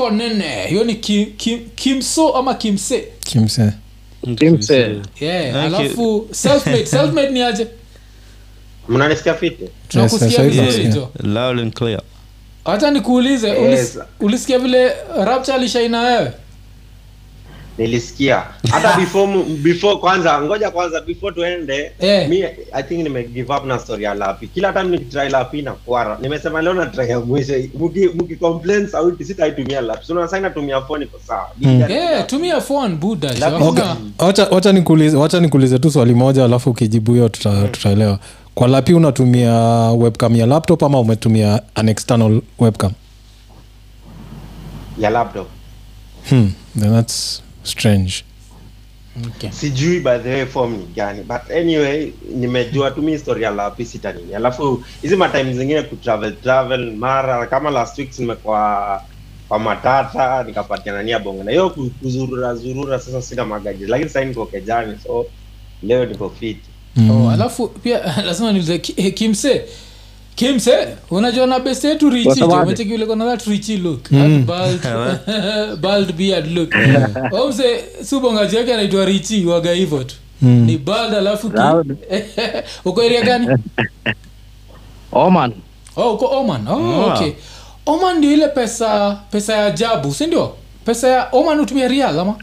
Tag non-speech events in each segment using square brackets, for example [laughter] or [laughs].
konene hiyo ni kim, kim, kimso ama kimse kimse Kimse. yeah. Thank you. selfmade [laughs] selfmade ni aje mnanisikia fiti tunakusikia sasa vizuri jo loud and clear hata nikuulize Yes. ulisikia vile rapcha alishaina wewe nilisikia. Hata [laughs] before before kwanza ngoja kwanza before tuende Eh. mi i think nime give up na story ya lapi kila time nikitry lapi na kwara nimesema leo na try ya mwisho. Mki complain sauti sitaitumia lapi so sasa natumia phone iko sawa? Yeah, tumia phone buda okay. Wacha wacha nikuulize wacha nikuulize tu swali moja alafu ukijibu hiyo tuta, tutaelewa. Kwa lapi unatumia webcam ya laptop ama umetumia an external webcam? Ya laptop. Hmm. then that's strange. Okay. sijui by the form ni gani. But anyway nimejua tu mi historia ya lapi nini alafu hizi matime zingine kutravel travel mara kama last week nimekuwa kwa matata nikapatiana nia bongo na hiyo kuzurura zurura sasa sina magaji. Lakini sasa niko kejani so leo niko fit. Oh, alafu pia [laughs] lazima niulize ki- eh, kimse unajua na best yetu richi jo Wasemaje? umecheki vile kona that richi look. That bald, [laughs] [laughs] bald beard look. Omse subongaji yake anaitwa richi waga hivo tu. Ni bald alafu [laughs] uko gani? Oman. oh, uko oman. Oh, yeah. okay. Oman ndio ile pesa pesa ya ajabu si ndio? Pesa ya oman hutumia real ama?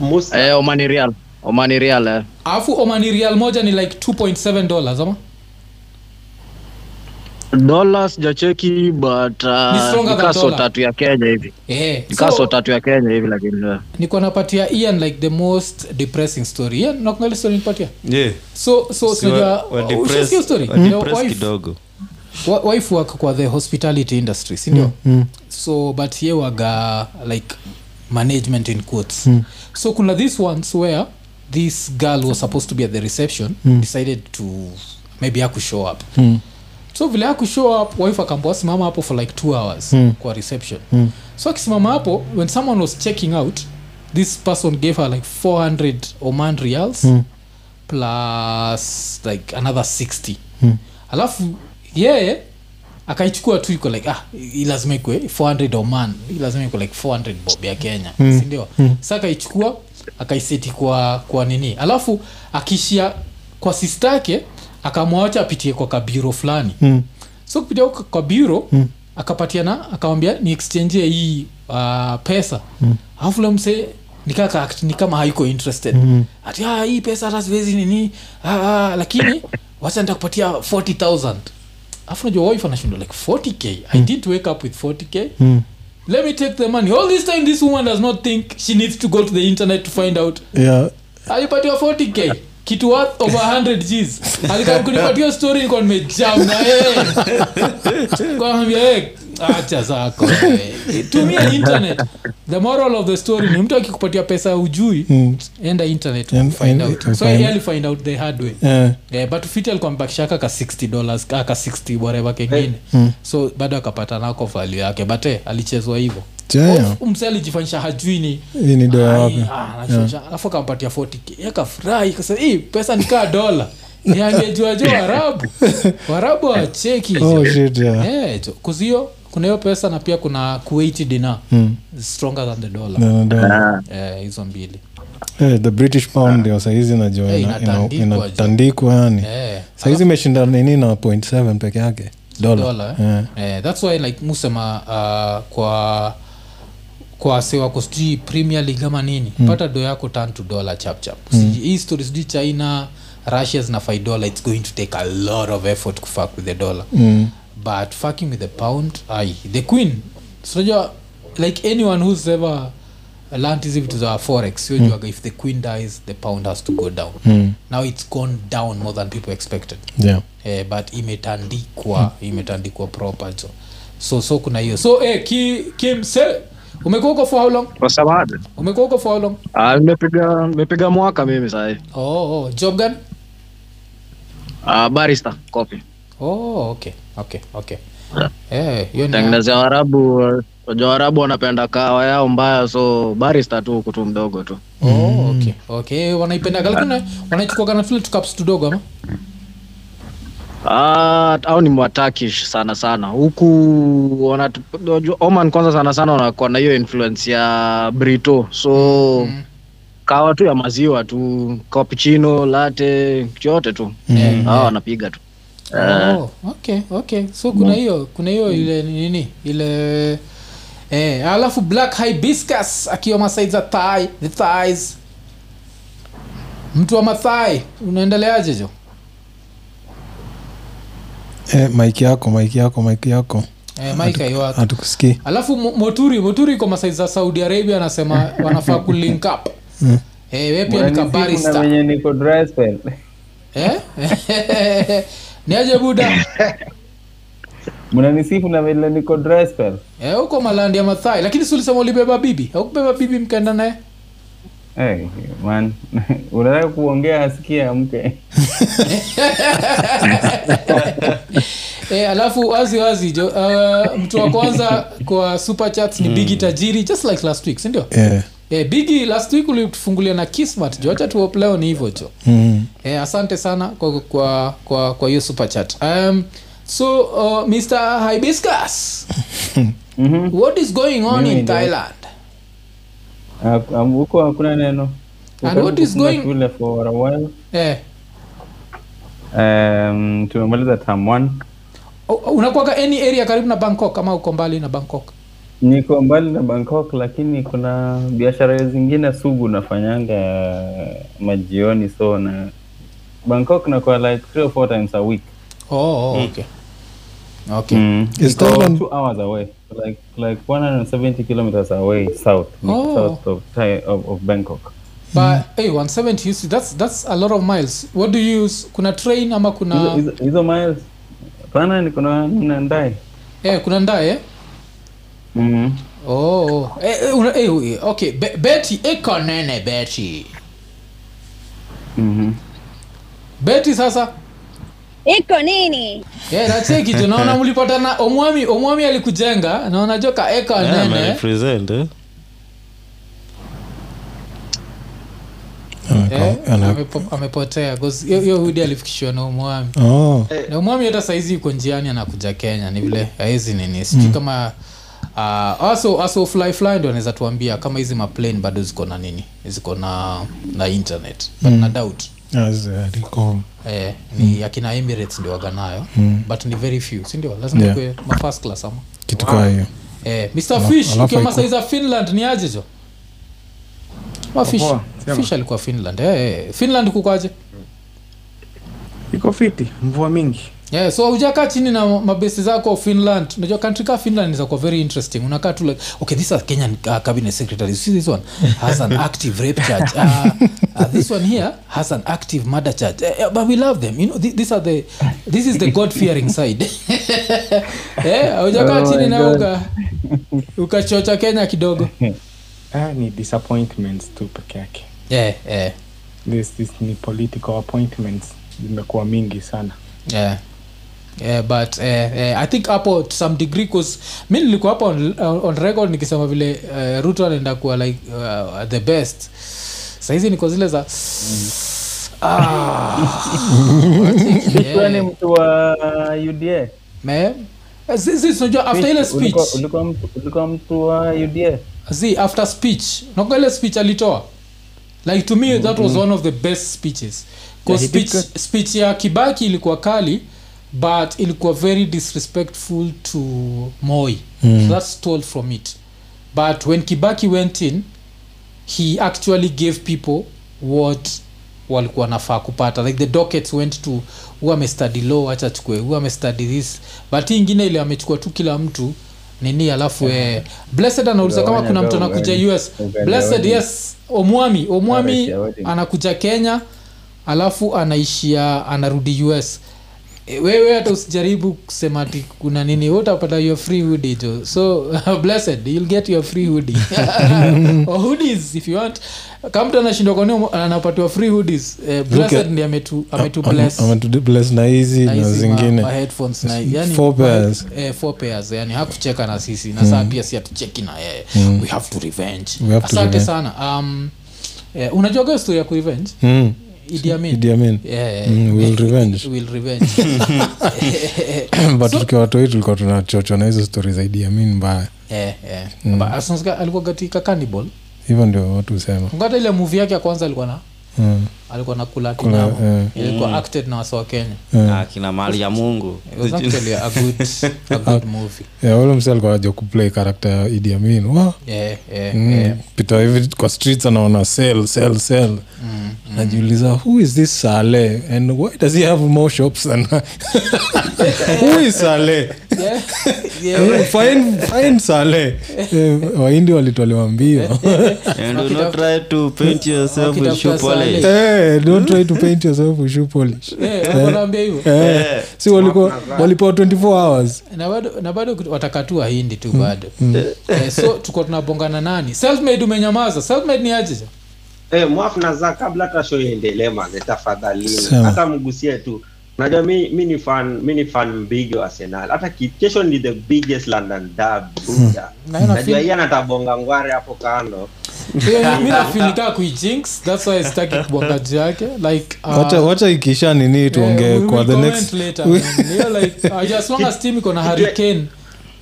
Musa Eh, Omani Real. Omani Real. Eh. alafu omani real moja ni like 2.7 dollars ama Dola sijacheki but uh, than tatu ya Kenya hivi. eh, Nikaso so- tatu ya Kenya hivi lakini eh. niko napatia ian like the most depressing story. Ian nakungali story nipatia yeah. So so Si unajua- wa- wa ushasikia depressed- story wa Your depressed wife- kidogo. Wife work kwa the hospitality industry sindio so but ye waga like management in quotes. So kuna this ones where this girl was supposed to be at the reception decided to maybe aku up. Up so vile akushow up wife akambua simama hapo for like two hours kwa reception. So akisimama hapo when someone was checking out this person gave her like 400 oman reals plus like another 60 alafu yeye akaichukua tu iko like ah lazima ikwe 400 oman. Lazima iko like 400 bob ya kenya. Mm. sindio mm. sa akaichukua akaiseti kwa kwa nini. Alafu akishia kwa sistake akamwacha apitie kwa kabiro fulani Mm. so kupitia kwa, biro mm. akapatiana akamwambia ni exchange hii uh, pesa mm. mse nikaka ni kama haiko interested mm. ati ah, hii pesa hata siwezi nini ah, ah, lakini [coughs] wacha nitakupatia 40000 afu najua wife anashindwa like 40k i didn't wake up with 40k Mm. let me take the money all this time this woman does not think she needs to go to the internet to find out yeah. alipatiwa 40k kitu worth over 100 gs alikunipatia story nilikuwa nimejam na yeye. Kwambia yeye acha zako tumia internet. The moral of the story ni mtu akikupatia pesa ujui Mm. enda internet And- find out. so find- yeye alifind out the hard way. Yeah. yeah, but fiti alikuwa mbakisha ka 60 dollars ka 60 whatever kengine. So bado akapata nako value yake but eh, alichezwa hivyo Damn. mse alijifanyisha hajui ni wapi? ah, alafu akampatia 40k yakafurahi kasa hii pesa nikaa dola. Yangejuajo warabu. Warabu wacheki oh shit yeah. Eh, kuzio kuna hiyo pesa na pia kuna kuwaiti dina hmm. stronger than the dollar. No, no, no. yeah, hizo mbili. Hey, the british pound ndio sahizi najua Eh, ina- ina- inatandikwa, yani. Eh, sahizi imeshinda nini na 7 peke yake? Dola dola eh? Eh, thats why like musema uh, kwa kwa sewako sijui premier league ama nini mm. pata do yako tan to dollar chapchap mm. hii story sijui china russia zinafai dollar it's going to take a lot of effort kufuck with the dollar. Mm. but fucking with the pound ai the queen. Sinajua like anyone who's ever learned hizi vitu za forex yojuaga if the queen dies the pound has to go down. Mm. now it's gone down more than people expected. Yeah. Eh, but imetandikwa imetandikwa proper so. So so kuna hiyo. So eh, ki, huko for how long umekuwa huko for how long ah, nimepiga nimepiga mwaka mimi sahii. oh, oh. job gani Ah, barista coffee. oh, okay okay okay eh, hiyo ni Tengenezea Waarabu, wajua Waarabu wanapenda kawa yao mbaya so barista tu huku tu mdogo tu. oh, okay okay wanaipenda lakini wanaichukuaga na tule cups tudogo ama Ah, au ni mwatakish sana sana. Huku wanatu- Oman kwanza sana sana wanakuwa na hiyo influence ya Brito. So Mm. kawa tu ya maziwa tu. Cappuccino latte chote tu. Mm. hao wanapiga tu. Eh, Oh, okay okay. So kuna hiyo kuna hiyo ile nini ile eh, alafu black hibiscus akiwa masaid za thigh the thighs. Mtu wa mathai unaendeleaje jo eh, maiki yako maiki yako maiki yako. Eh, mike hatukusikii. Alafu moturi moturi iko masaizi za saudi arabia anasema [laughs] wanafaa kulink up. Mm. eh, we pia ni Mnanisifu na kabarista niko eh? [laughs] niaje buda [laughs] mnanisifu na vile niko eh, huko malandi ya mathai. Lakini si ulisema ulibeba bibi? Aukubeba bibi mkaenda naye Hey, man. [laughs] Unataka kuongea asikia mke [laughs] e, alafu wazi wazi jo uh, mtu wa kwanza kwa super chats ni bigi tajiri just like last week sindio yeah. e, bigi last week ulitufungulia na kismat jo hacha tuop leo ni hivyo jo. Mm. e, asante sana kwa kwa kwa kwa hiyo super chat. Um, so uh, mr hibiscus [laughs] Mhm. what is going on in thailand huko hakuna neno. And what is going- shule for a while. Eh, um, tumemaliza term one. Unakuaga any area karibu na bangkok ama uko mbali na bangkok? Niko mbali na bangkok lakini kuna biashara zingine sugu nafanyanga majioni so na bangkok nakuwa like three or four times a week. Oh, oh, okay. Okay. Mm. Is that Thailand- two hours away like like 170 kilometers away south Oh. south of, of, of bangkok but hey 170 you see, that's that's a lot of miles what do you use kuna train ama kuna hizo miles pana ni kuna nina ndai eh, kuna ndae eh? Mhm. oh, oh. Eh, eh, una, eh, okay Be- betty eko nene betty Mhm. betty sasa iko nini? Yeah, nacheki tu naona mlipatana omwami omwami alikujenga naona joka eko Yeah, nene. eh? eh, Ana- amepo- amepotea hiyo- hudi alifikishwa na umwami oh. na umwami hata saizi iko njiani anakuja kenya ni vile aezi nini sijui kama uh, aso aso fly fly ndo anaweza tuambia kama hizi maplane bado ziko na nini ziko na na internet but na doubt As, uh, eh, ni akina emirates ndio but ni very few sindio lazima Yeah. yeah. ma first class ama? Kitu kaa hiyo. Eh, mr. Fish ukiwa iko- masaiza finland ni aje jo? Ma fish, fish alikuwa finland. Eh. finland kukaje iko fiti mvua mingi yeah, so ujakaa chini na mabesi zako finland. Unajua country ka finland is very interesting. Unakaa tu like okay this is kenyan uh, cabinet secretary. See this one? Has an active rape charge. Uh, uh, this one here has an active murder charge. Uh, but we love them. You know th- these are the this is the god fearing side. [laughs] Yeah, ujakaa Oh chini na uka ukachocha kenya kidogo. [laughs] Ah, ni disappointments tu peke yake. Yeah, yeah, this, this ni political appointments. Zimekuwa mingi sana. Yeah. Yeah, but uh, uh, i think hapo to some degree cause mi nilikuwa hapo on, on record nikisema vile uh, ruto anaenda kuwa like uh, the best. Sahizi niko zile za Ah, [laughs] ni yeah. mtu wa uda unajua after ile speech. Ulikuwa- ulikuwa mtu- wa uda zi after speech. Nakumbuka ile speech alitoa? Like to me that was one of the best speeches. Yeah, speech, speech ya kibaki ilikuwa kali but ilikuwa very disrespectful to moi. Mm. so that stole from it. But when kibaki went in he actually gave people what walikuwa nafaa kupata. Like the dockets went to hu amestudy law? Acha chukue. Hu amestudy this? But hii ingine ile amechukua tu kila mtu nini alafu eh, blessed anauliza kama kuna mtu anakuja us blessed yes omwami. Omwami anakuja kenya alafu anaishia anarudi us wewe hata usijaribu kusema ati kuna nini utapata your free hoodie jo so [laughs] blessed you'll get your free hoodie. [laughs] Or hoodies if you want. Kama mtu anashindwa kwani anapatiwa free hoodies eh, blessed Okay. ndi ametu ametu bless. ametubless na hizi na ma- zingine. ma headphones na yani Four pairs. eh, four pairs yani hakucheka na sisi. Na saa pia si atucheki na yeye. We have to revenge. We have to asante revenge. sana. Um, eh, unajua hiyo ya mm. Mm, but tukiwa watoi tulikuwa tunachochwa na hizo stori za idiamin mbaya. Asunzika- alikuwa katika cannibal. Hivyo ndio watu husema. Ngata ile movie yake ya kwanza alikuwa na Mm. Alikuwa nakula kula Kula, kinyama eh. ilikuwa acted na wasi wa kenya akina mali ya mungu. It was actually a good, a [laughs] good movie. Yeah, ule msi alikuwa aja kuplay karakta ya Idi Amin. Wa yeah, yeah, mm. yeah. pita hivi kwa streets anaona sel sell sell. Najiuliza who is this sale and why does he have more shops than [laughs] who is sale Yeah, [laughs] yeah. Eh, find, find sale Eh, waindi walitolewa mbio. And do not try to paint yourself with shoe polish. Saleh. Eh, don't try to paint yourself with shoe polish. Eh, hivyo. Eh, si walikuwa walipewa 24 hours. Na bado na bado watakatua hindi tu bado. eh, so tuko tunabongana nani? Selfmade umenyamaza. Selfmade ni aje hey, mwafnaza kabla hata show iendelee tafadhalini. Hata mgusie tu unajua mi, mi ni fan mi ni fan mbigi wa Arsenal. Hata kesho ni the biggest London derby. Ina najua yeye anatabonga ngware hapo kando. Mi nafilikaa kuijinx thats why sitaki kubonga juu yake. Like uh, wacha wacha ikisha nini tuongee yeah, kwa the next later. [laughs] Like, uh, just long as team iko na hurricane.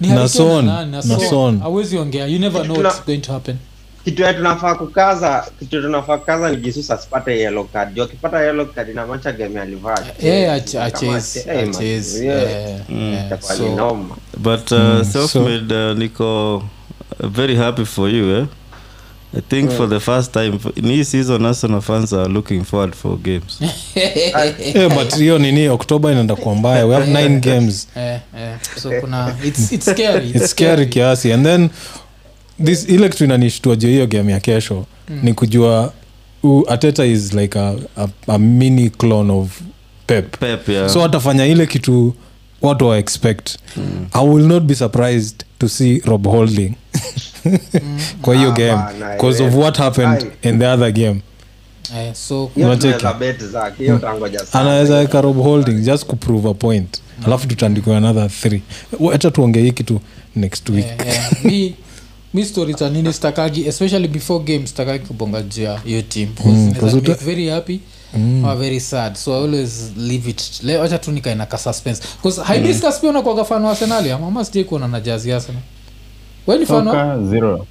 Ni Na hurricane Son, na Son. awezi ongea. You never know what's going to happen kitu ya tunafaa kukaza kitu tunafaa kukaza ni Jesus asipate yellow card. Juu akipata yellow card inamaanisha game alivaa Eh, acheze. acheze, eh, man, acheze, yeah. eh, eh, Itakuwa so- but uh, self-made uh, niko uh, very happy for you eh? i think for the first time in this season arsenal fans are looking forward for games. Yeah, [laughs] but hiyo nini October inaenda kuwa mbaya. We have nine games. Eh, eh, so kuna it's, it's scary. Its scary kiasi. And then this ile kitu inanishtua juu hiyo game ya kesho ni kujua uh, ateta is like a, a, a mini clone of pep. Pep yeah. so atafanya ile kitu watu wa expect. I will not be surprised to see rob holding. [laughs] Kwa hiyo Ah, game. because of eh. what happened Ai. in the other game. Eh, anaweza weka rob holding just kuprove a point. Alafu tutandikwa another three. Hata tuongee hii kitu next week. yeah, eh, [laughs] mi mi za nini sitakagi especially before game stakagi kubonga juu ya hiyo team. Mm, very happy mm, or very sad. So i always leave it leo acha tu nikaena ka suspense. Because hibiscus pia unakuwaga fano arsenali arsenal ama ama sijai kuona na jazi arsenal. Weni ni fan wa soka zero.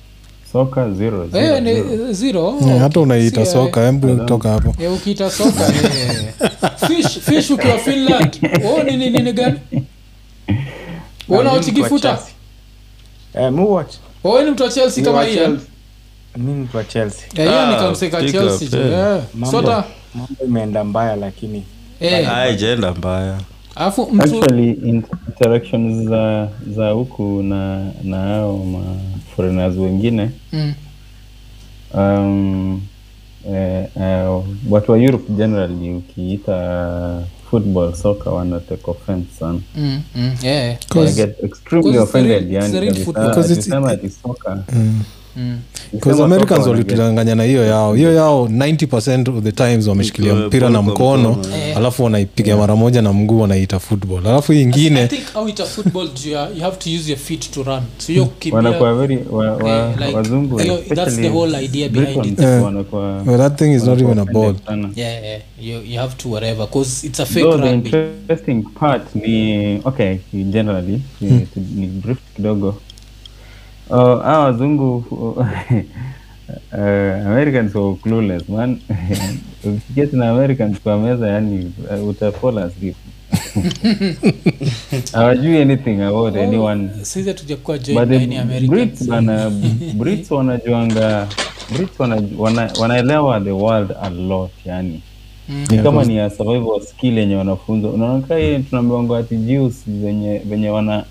Soka zero, zero, eh zero. ni zero. Yeah, hata unaiita soka embu toka hapo. Eh, ukiita soka eh. fish fish ukiwa finland. Oh nini nini gani? [laughs] Eh, watch oh ni mtu wa chelsea kama hii mi ni kwa chelsea hiyo Ah, nikamseka chelsea up, eh. yeah. Mambo. sota mambo imeenda mbaya lakini eh, mbaya alafu interactions za za huku na na hao maforeigners wengine mm, um, eh, eh, watu wa europe generally ukiita football soccer wana take offense sana mm, mm, yeah. yeah. Cause, I get extremely cause offended yani. Because it's- ati soccer Mm. Because americans walitudanganya na hiyo yao. Hiyo yao 90 of the times wameshikilia mpira na mkono eh. alafu wanaipiga mara moja na mguu wanaita football. Alafu hii ingine think how ita football [laughs] juu ya you have to use your feet to run. So hiyo wanakuwa kukimbia very wa, wa, like, wazungu hiyo- that's the especially whole idea behind Britons it. Wanakuwa well, that thing is not even a ball. yeah, yeah. You, you have to whatever because it's a fake Though the interesting part ni okay generally ni, ni drift kidogo uh, ah, wazungu uh, [laughs] americans were clueless man. [laughs] Ukiketi na americans kwa meza yani uh, utafall asleep. [laughs] Hawajui anything about anyone. sisi hatujakuwa but join any Americans. Brits wana Brits wanajuanga Brits wana, wana, wanaelewa the world a lot yani. Mm. ni kama ni ya survival skill yenye wanafunza. unaona kaa hii ati juice venye wana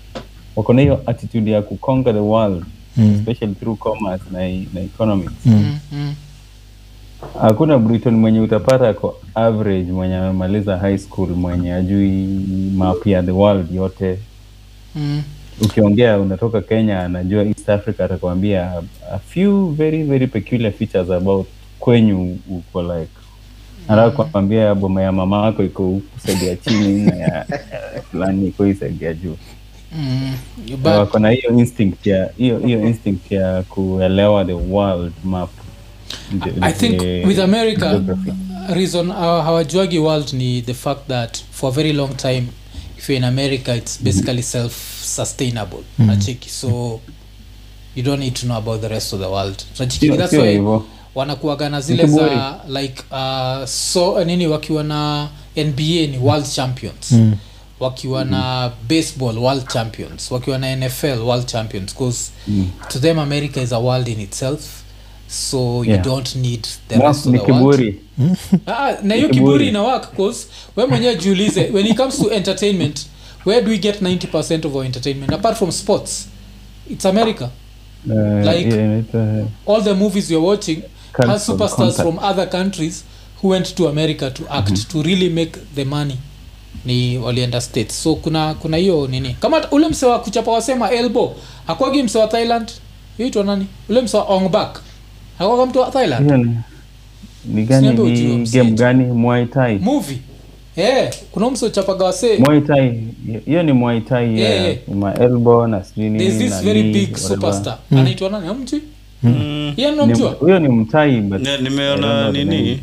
wako na hiyo attitude ya kuconquer the world Mm. especially through commerce na, na economics Mm, mm. hakuna briton mwenye utapata ako average mwenye amemaliza high school mwenye ajui map ya the world yote Mm. ukiongea unatoka kenya anajua east africa atakwambia a few very very peculiar features about kwenyu uko like anataka kuambia boma ya mama yako iko huku chini na ya [laughs] fulani iko hii saidi juu Mm. Wako na hiyo instinct ya hiyo hiyo instinct ya kuelewa the world map. I think with America, reason uh, hawajuagi world ni the fact that for a very long time if you're in america it's basically self-sustainable. Nachiki so you don't need to know about the rest of the world. Nachiki that's why wanakuaga na zile za like uh, so nini wakiwa na nba ni world champions. Mm. Wakiwa na baseball world champions wakiwa na nfl world champions because to them america is a world in itself so you Yeah. don't need the no, rest of the world. [laughs] Ah, na hiyo Kiburi. ina work we mwenyewe jiulize when it comes to entertainment where do we get 90 of our entertainment? Apart from sports it's america. Uh, Like- yeah, inaitwa- all the movies you're watching has superstars contact. from other countries who went to america to act to really make the money ni walienda states. So kuna kuna hiyo nini? Kama ule mse wa kuchapa wasema elbo akwagi mse wa thailand. Yoitwa nani? Ule mse wa ongbak akwaga mtu wa thailand. Ni- ni gani? Ni game gani? Muay Thai. Movie. Yeah, kuna mse uchapaga wase Muay Thai. Hiyo ni Muay Thai Yeah, yeah, ma elbow na sijui there's this very big superstar. Mm. anaitwa nani? Amji Mm. yeye yeah, namjua huyo ni mtai nimeona nini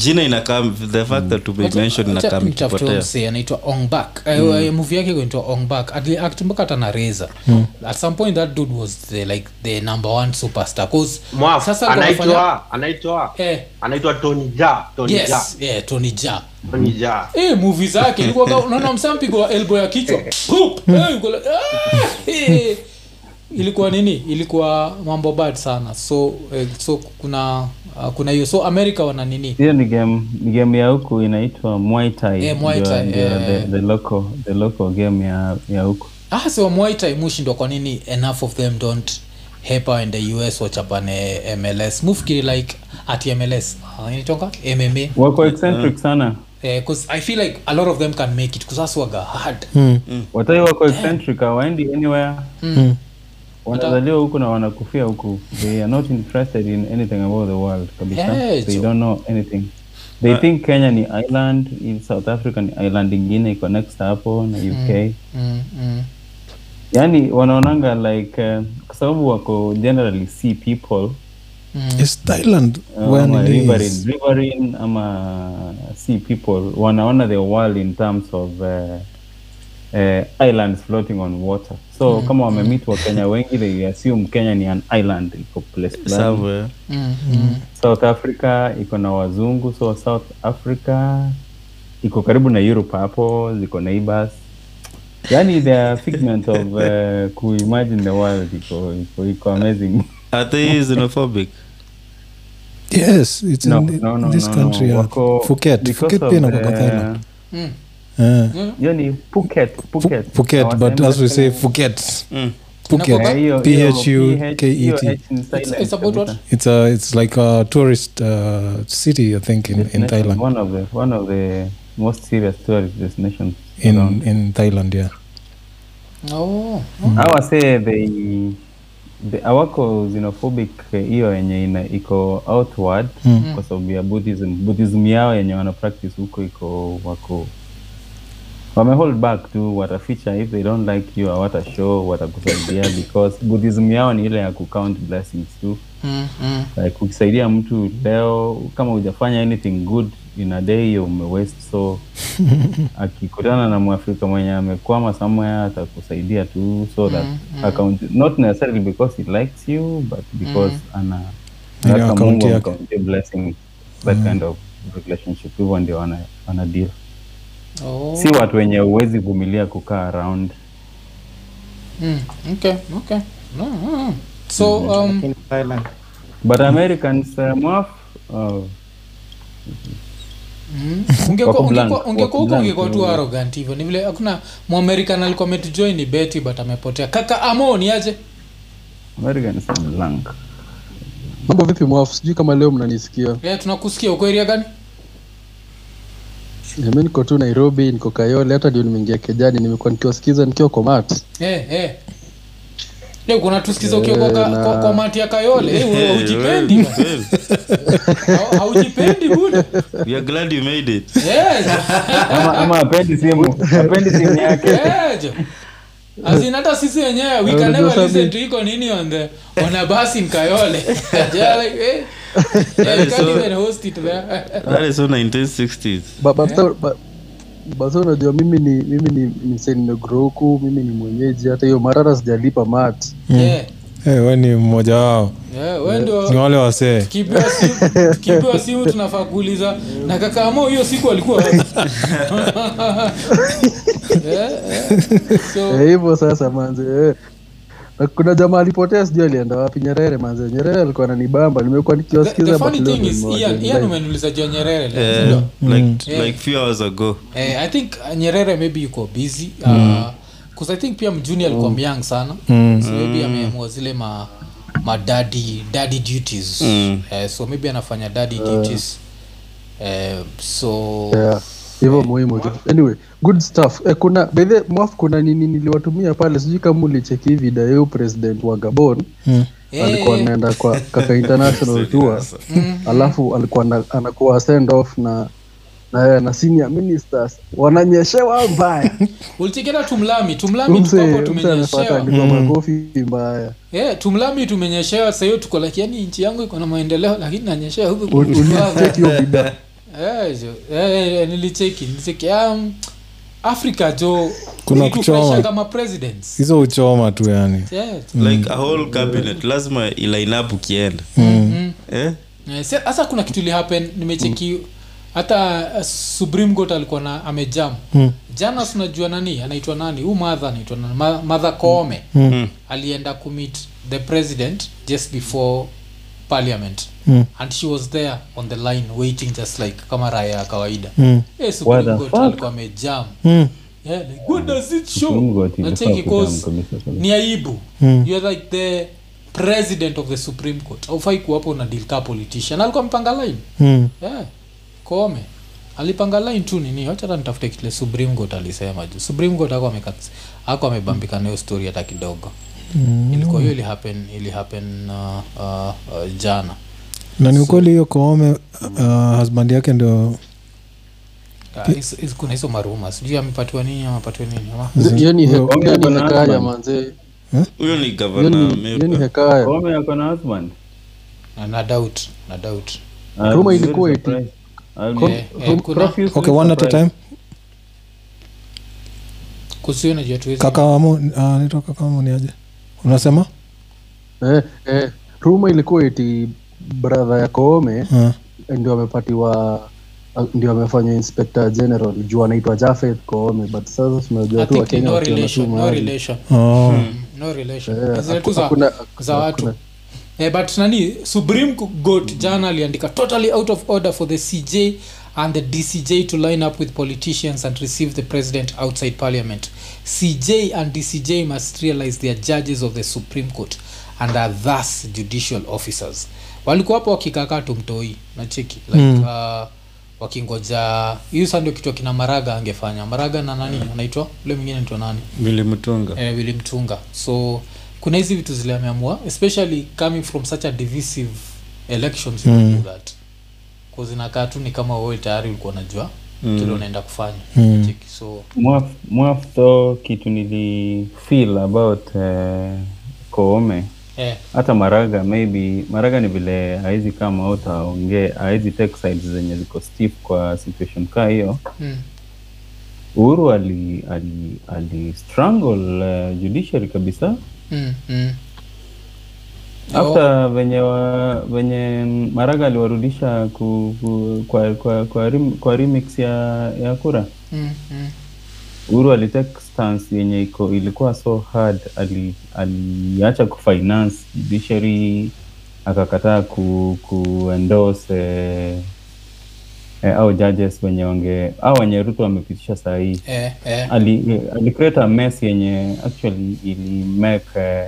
jina inakam the fact that tumemention inakam ikipotea. anaitwa ongbak. Mm. movie yake inaitwa ongbak. Act mpaka hata na reza. At some point that dude was the, like the number one superstar. Cause Mwaf, sasa anaitwa anaitwa eh, anaitwa Tony Ja Tony Ja. yeah, tony ja. Tony Ja. Eh, movie zake ilikuwa unaona msampigo elbow ya kichwa. [laughs] Poop! Eh, uko like, ah! Eh. Ilikuwa nini? Ilikuwa mambo bad sana. So eh, so kuna uh, kuna hiyo. So america wana nini? Hiyo ni game ni game ya huku inaitwa Muay Thai. Eh, Muay Thai, ndio eh. the, the local the local game ya ya huku. Ah so mwaitai mushi ndo kwa nini? Enough of them don't hepa in the us wachapane mls mufikiri like at mls uh, inaitwanga mma wako eccentric sana. Because i feel like a lot of them can make it. Because hard. Mm. mm. watai wako eccentric awaendi anywhere. Mm. Wanazaliwa huku na wanakufia huku. They are not interested in anything about the world kabisa. Hey, they don't know anything. They think kenya ni island in south africa ni island ingine iko next hapo na uk mm, mm. yani wanaonanga like uh, kwa sababu wako generally see people. Is thailand? Uh, when ama nini riverine, is? riverine ama sea people. Wanaona the world in terms of uh, uh, islands floating on water so kama wamemit wa kenya wengi they assume kenya ni an island iko place Mm, mm. south africa iko na wazungu so south africa iko karibu na europe hapo ziko neighbors. Yani the figment of uh, kuimagine the world iko iko iko amazing. Are they xenophobic? Yes it's no, in no, no, this no, country no. Wako, Phuket. Phuket of pia inakuwa Thailand Mm. Eh. hiyo ni Phuket, Phuket. Phuket but as we say Phuket Mm. Phuket Inakuwa- P H U K E T It's, it's about what? it's a it's like a tourist uh, city I think in, in Thailand one of the one of the most serious tourist destinations in around. in Thailand yeah Oh. I would say they awako xenophobic eh, hiyo yenye ina iko outward Mm. kwa sababu ya buddhism buddhism yao yenye wana practice huko iko wako wame hold back tu wataficha if they don't like you hawata show watakusaidia [coughs] because buddhism yao ni ile ya kucount blessings tu. Mm, mm. like ukisaidia mtu leo kama hujafanya anything good in a day umewaste so [laughs] akikutana na mwafrika mwenye amekwama somewhere atakusaidia tu so that account not necessarily because he likes you but because ana Ile anataka Mungu blessing that kind of relationship hivyo ndio wana, wana deal Oh. si watu wenye uwezi vumilia kukaa around. Mm, okay, okay. No, no. so um, but americans uh, mwaf oh, mm, [laughs] ungekuwa wako huko ungekuwa tu arrogant hivyo. Ni vile hakuna mwamerican alikuwa ametujoin ni beti but amepotea. Kaka amo ni aje? Americans mambo vipi mwafu sijui kama leo mnanisikia. Yeah, tunakusikia. Uko gani Eh, mi niko tu nairobi niko kayole hata ndio nimeingia kejani nimekuwa nikiwasikiza nikiwa komat Eh, eh. Leo kuna tusikiza ukiwa kwa, Eh, ka- na- kwa, kwa mati ya kayole Eh, wewe Hey, haujipendi well, bana. well, Hau- haujipendi buda we are glad you made it Yes. ama ama apendi simu apendi simu yake Eh, jo. As in, hata sisi wenyewe we Eh, can never listen to iko nini on the on a bus in kayole. [laughs] [laughs] Yeah, like, eh, yeah, you is can't so- even host it there [laughs] that is so 1960s Ba- ba- sa- ba- basa unajua mimi ni mimi ni mimi ni mwenyeji hata hiyo marara sijalipa mat. Yeah. hey, we ni mmoja wao ni wale wasee tukipewa simu tunafaa kuuliza na kakaamo hiyo siku alikuwa wapi?" yeah, [laughs] yeah. so Eh, hivyo sasa manze eh. kuna jamaa alipotea sijui alienda wapi nyerere manze nyerere alikuwa nanibamba nimekuwa the, nikiwasikiza the but funny leo thing is nimewacha Ian, Ian live. umeniuliza juu ya nyerere leo, Eh, sindio? like few hours ago Eh, i think uh, nyerere maybe yuko busy uh, cause i think pia mjuni alikuwa myang sana. So maybe ameamua zile ma ma daddy daddy duties. Mm. uh, so maybe anafanya daddy duties. Uh, so Yeah, hivyo muhimu tu. Anyway good stuff. Eh, kuna bedhe mwaf kuna nini niliwatumia pale sijui kama ulicheki hii video president wa gabon Eh, alikuwa anaenda kwa kaka international [laughs] tour. Alafu alikuwa anakuwa send off na na, na senior ministers wananyeshewa mbaya [laughs] ulichekena tumlami tumlami tumenyeshewa makofi mbaya yeah, tumlami tumenyeshewa sahiyo tuko lakini yani nchi yangu iko na maendeleo lakini nanyeshewa huku ulicheki hiyo video [laughs] Eh, jo. Eh, eh, nilicheki nilicheki um, africa jo Kuna kuchoma. kama presidents hizo uchoma tu yani yeah. like a whole cabinet lazima ilainapu kienda mm. mm. eh? yeah. hasa kuna kitu ilihappen nimecheki hata uh, supreme court alikuwa na amejam Mm. jana unajua nani anaitwa nani huu madha anaitwa nani Ma- madha koome Mm. alienda kumit the president just before parliament Mm. and she was there on the line waiting just like kama raya ya kawaida Mm. Eh, supreme court alikuwa amejam Mm. yeah, like, what does it show nacheki cause ni aibu Mm. you're like the president of the supreme court aufai kuwapo na deal ka politician alikuwa mpanga line Mm. yeah. Kome. Alipanga line tu nini wachata nitafute kile supreme court alisema juu. Supreme court ako amekat- ako amebambika nayo story hata kidogo. Mm. ilikuwa hiyo ilihappen ilihappen uh, uh, uh, jana. Na ni ukweli hiyo koome uh, husband yake ndio Ah, kuna hizo maruma. Sijui amepatiwa nini amepatiwa nini hekaya huyo ni hekaya na doubt na doubt. Ilikuwa eti- okay one at a time. Kusio najua tuwezi kakawamo naitwa kakawamo ni aje? Unasema? Eh, eh, ruma ilikuwa iti bradha ya koome uh, ndio amepatiwa ndio amefanya inspector general. Juu anaitwa jafeth koome but sasa tunajua tu wakenya no wakiona tu no mahali. za watu. hakuna- eh, but nani supreme court jana aliandika totally out of order for the cj and the dcj to line up with politicians and receive the president outside parliament. Cj and dcj must realize they are judges of the supreme court and are thus judicial officers. Walikuwa hapo wakikakaa tumtoi nacheki like Mm. uh, wakingoja hiyo sa ndio kitu kina maraga angefanya. Maraga na nani? Anaitwa ule mwingine anaitwa nani? Willy Mutunga. eh, vilimtunga so kuna hizi vitu zile ameamua especially coming from such a divisive elections Mm. do that. Zinakaa tu ni kama wewe tayari ulikuwa unajua Mm. kile unaenda kufanya. Mm. So Mwaf- mwaf kitu nili feel about uh, koome. Eh, hata maraga maybe maraga ni vile haizi kama out aongee haizi take sides zenye ziko stiff kwa situation kaa hiyo. Mm, uhuru ali ali ali strangle uh, judiciary kabisa mm, mm. after venye wa, venye maraga aliwarudisha ku, ku, kwa, kwa, kwa, rim, kwa remix ya, ya kura Mm, mm. uhuru alitake stance yenye iko ilikuwa so hard ali aliacha kufinance judiciary akakataa ku, ku endorse eh, eh, au judges wenye wange au wenye ruto wamepitisha saa hii eh, eh. ali, ali create a mess yenye actually ili make eh,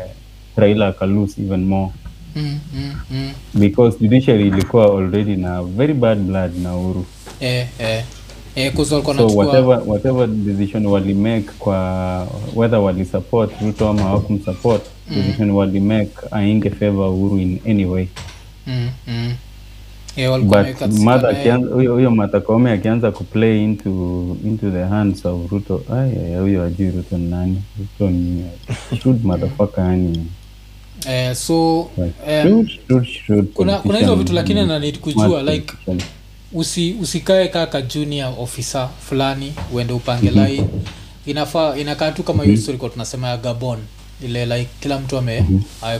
raila akalose even more Mm, mm, mm. because judiciary ilikuwa already na very bad blood na uhuru eh, eh. Eh, so whatever, whatever decision walimake kwa whether walisupport ruto ama hawakumsupport decision walimake ainge favor uhuru in any way mm, mm. Huyo Martha akianza kuplay into into the hands of Ruto. Huyo ajui Ruto ni nani? Ruto ni shrewd motherfucker yani. Eh, so um, shoot, shoot, kuna kuna hizo vitu lakini na kujua like usi usikae kaka junior officer fulani uende upange Mhm. line. Inafaa inakaa tu kama hiyo story kwa tunasema ya gabon. Ile like kila mtu ame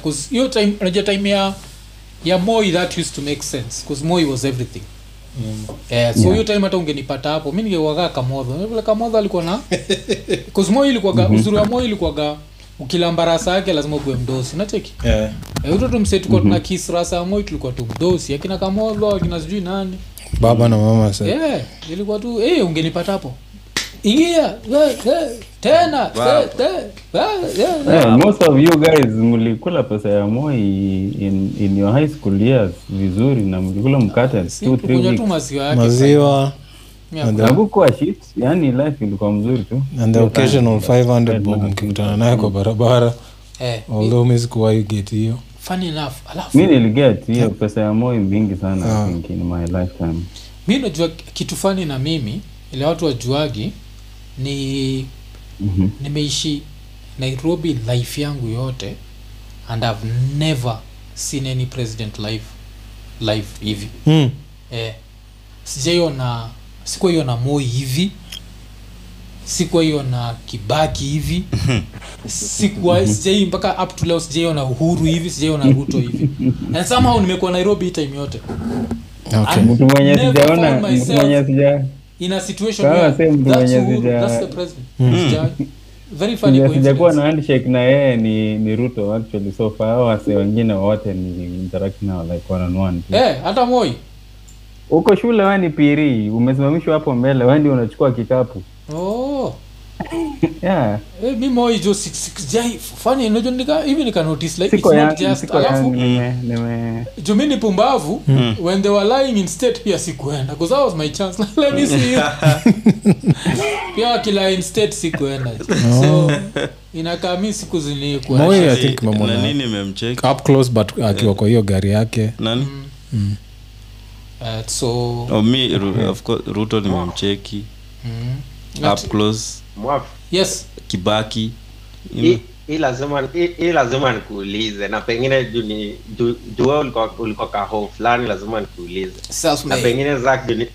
'cause hiyo time unajua time ya ya moi that used to make sense bcause moi was everything. Eh, so Yeah. time hata ungenipata hapo. Mi ningekuaga kamodho vile kamodho alikuwa na [laughs] bcause ilikuwaga mm-hmm. uzuri wa moi ilikuwaga ukilamba rasa yake lazima ukuwe mdosi. Nacheki Yeah. Eh, uto tumse tulikuwa Mhm. tuna kis rasa ya moi tulikuwa tu mdosi. Akina kamodho akina sijui nani. Baba na mama sa yeah, ilikuwa tu hey, ungenipata hapo ingia. Tena. Eh, most of you guys mlikula pesa ya Moi in, in your high school years vizuri na mlikula mkate tu maziwa hakukuwa shit. Yani life ilikuwa mzuri tu. And the occasional 500 bob mkikutana naye kwa barabara. Eh, although mi get hiyo. Funny enough alafu mi niliget hiyo pesa ya Moi mingi sana I in my lifetime. Mi najua kitu fani na mimi ile watu wajuagi ni Mhm. nimeishi nairobi life yangu yote and i've never seen any president live live hivi mm. eh, sijaiona sikuwaiona moi hivi sikuwaiona kibaki hivi sikuwa sijai mpaka up to leo sijaiona uhuru hivi sijaiona ruto hivi and somehow nimekuwa nairobi hii time yote Okay. Mtu mwenye sijaona mtu mwenye sija in a situation Kama where that's mwenye sija- that's the president. Mm. Very funny sija- sijakuwa na handshake na yeye ni, ni Ruto actually. So far hao wase wengine wote ni interact nao like one on one tu. eh hata moi. Uko shule wewe ni piri umesimamishwa hapo mbele wewe ndio unachukua kikapu. Oh yeah. Eh, mi moi jo si- si- sijai funny unajua nika hivi nika notice like siko it's not just alafu nime nime. Juu mi ni pumbavu Mm. when they were lying in state pia sikuenda bcause that was my chance. [laughs] Let me see. [laughs] Pia wakila in state sikuenda. [laughs] So inakaa mi siku zilikuwa Moi, I Actually, think memwona na nini memcheck up close but akiwa kwa hiyo gari yake. Nani? Mm. uh, so oh, mi Ru- of course, ruto nimemcheki. Mm. up close Mwaf, yes. Kibaki. Hii- hii lazima hii- lazima nikuulize na pengine juu ni- juu- juu ulikuwa ulikuwa kaho fulani lazima nikuulize. Na pengine Zack, juu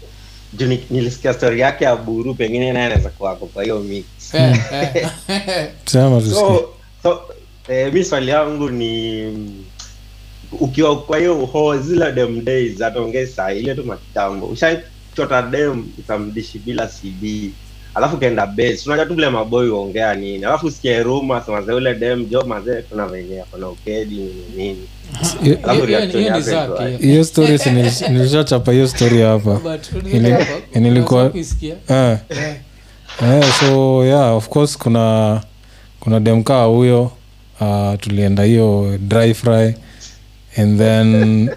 juu nilisikia story yake ya buru pengine naye anaweza kuwako kwa hiyo mix. Eh, eh. [laughs] sema so, so eh, mi swali yangu ni ukiwa kwa hiyo ho zile dem days ataongee saa ile tu makitambo ushachota dem ukamdishi bila cd alafu kaenda base unajua tu vile maboi uongea nini. Alafu sikia rumors maze ule dem jo maze kuna venye akona ukedi nini nini. Hiyo- story nilishachapa hiyo story hapa. Nilikuwa. Eh. Eh, so yeah of course kuna kuna demkaa huyo uh, tulienda hiyo dry fry and then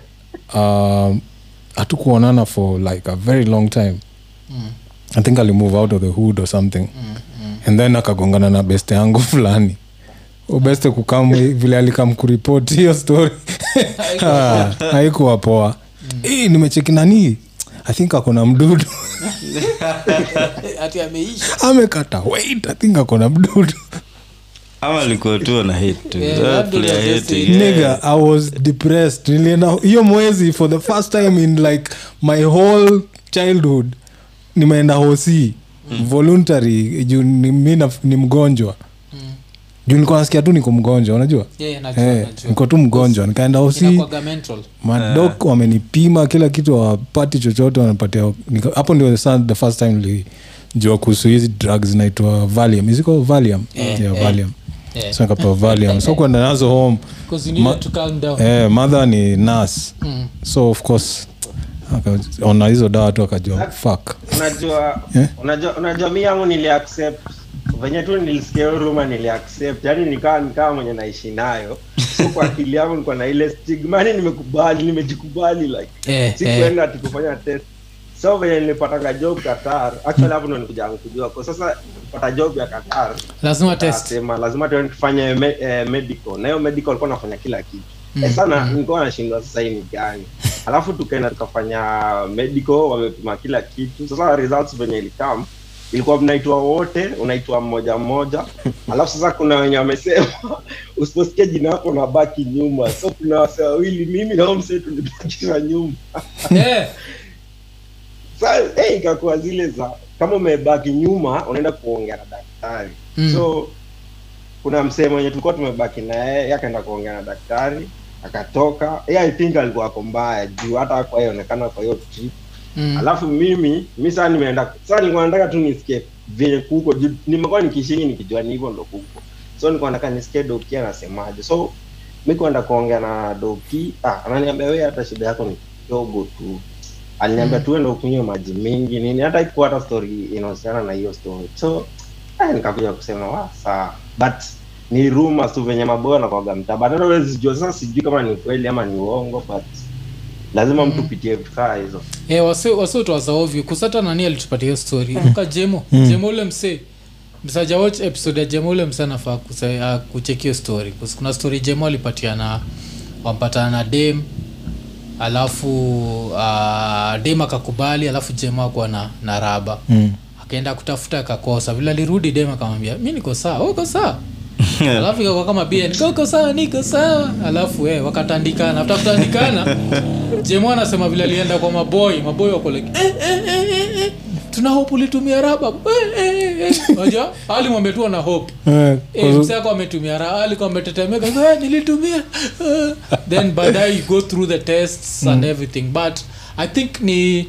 um, [laughs] hatukuonana for like a very long time. Mm. I think alimove out of the hood or something. And then akagongana na beste yangu [laughs] fulani. Ubeste kukam vile alikam kuripoti hiyo story. [laughs] Ah, haikuwa poa. Hii, nimecheki nanii i think akona mdudu. [laughs] Amekata wait i think akona mdudu. Ama alikuwa tu ana Eh, nigga i was depressed. Nilienda hiyo mwezi for the first time in like my whole childhood nimeenda hosi voluntary juu ni, mi ni mgonjwa. Juu nilikuwa nasikia tu niko mgonjwa unajua? Yeah, najua, Eh, najua. niko tu mgonjwa. Nikaenda hosi madok yeah. madok wamenipima kila kitu wapati chochote wanapatia hapo ndio the first time nilijua kuhusu hizi drugs zinaitwa valium. Iziko valium? Yeah, yeah, eh. valium. Yeah. so nikapewa valium. So kwenda nazo home. [laughs] 'Cause you needed Ma- to calm down. eh, mother ni nas Mm. so of course ona hizo dawa tu akajua. Fuck. Unajua Eh? unajua unajua mi yangu nili accept venye tu nilisikia huruma ruma nili accept yani nikawa nikawa mwenye naishi nayo. So kwa akili yangu nilikuwa na ile stigmani nimekubali nimejikubali like Eh, sikuenda eh. tikufanya test. So venye nilipatanga job Qatar actually hapo ndo nikujangu kujua. Kwa sasa pata job ya Qatar. Lazima test. sema lazima tuende tufanye eh, medical. Na hiyo medical alikuwa nafanya kila kitu mm. eh, sana nilikuwa nashindwa sasa hii ni gani. Alafu tukaenda tukafanya medical wamepima kila kitu. Sasa results venye ilikam ilikuwa mnaitwa wote unaitwa mmoja mmoja. [laughs] Alafu sasa kuna wenye wamesema [laughs] usiposikia jina yako unabaki nyuma. So kuna wase wawili mimi nao msee tulibakishwa nyuma. [laughs] Eh, sa eh, ikakuwa zile za kama umebaki nyuma unaenda kuongea na daktari. Mm. so kuna msee mwenye tulikuwa tumebaki naye yeye akaenda kuongea na daktari akatoka yeye i think alikuwa ako mbaya juu hata hakuwahi onekana kwa hiyo trip. Mm. alafu mimi mi saa nimeenda saa nilikuwa nataka tu nisikie venye kuko nimekuwa nikishingi nikijua ni hivyo ndo kuko. So nilikuwa nataka nisikie doki anasemaje. So mi kwenda kuongea na doki ah, ananiambia wewe, hata shida yako ni kidogo tu. Aliniambia Mm. tuende ukunywe maji mingi nini hata ikuwa hata story inahusiana na hiyo story. So ah, nikakuja kusema wa saa but ni rumors tu venye maboya nakwaga hata huwezi jua sasa sijui kama ni kweli ama ni uongo but lazima mtu pitie vitu kaa hizo. Wasiotwaza ovyo. Kusata nani alitupatia hiyo story? Uka jemo? Jemo ule msee. Msaja watch episode ya jemo ule msee anafaa uh, kucheck hiyo story. Kuna story jemo alipatiana wampatana na dem alafu uh, dem akakubali alafu jemo akuwa na, na raba. Mm. akaenda kutafuta akakosa. Vile alirudi dem akamwambia mi niko sawa "Oh, uko sawa [laughs] alafu ikakuwa kama bia niko sawa niko sawa. Alafu eh, wakatandikana. After kutandikana [laughs] jemo anasema vile alienda kwa maboi maboi wako like eh, eh, eh, eh, eh. tuna hope ulitumia raba. Eh, eh, eh, eh. unajua? Alimwambia tu ana hope. Eh, Eh, kwa- msee ako ametumia raha alikuwa ametetemeka. "Eh, nilitumia. Eh." then baadaye you go through the tests and everything. But i think ni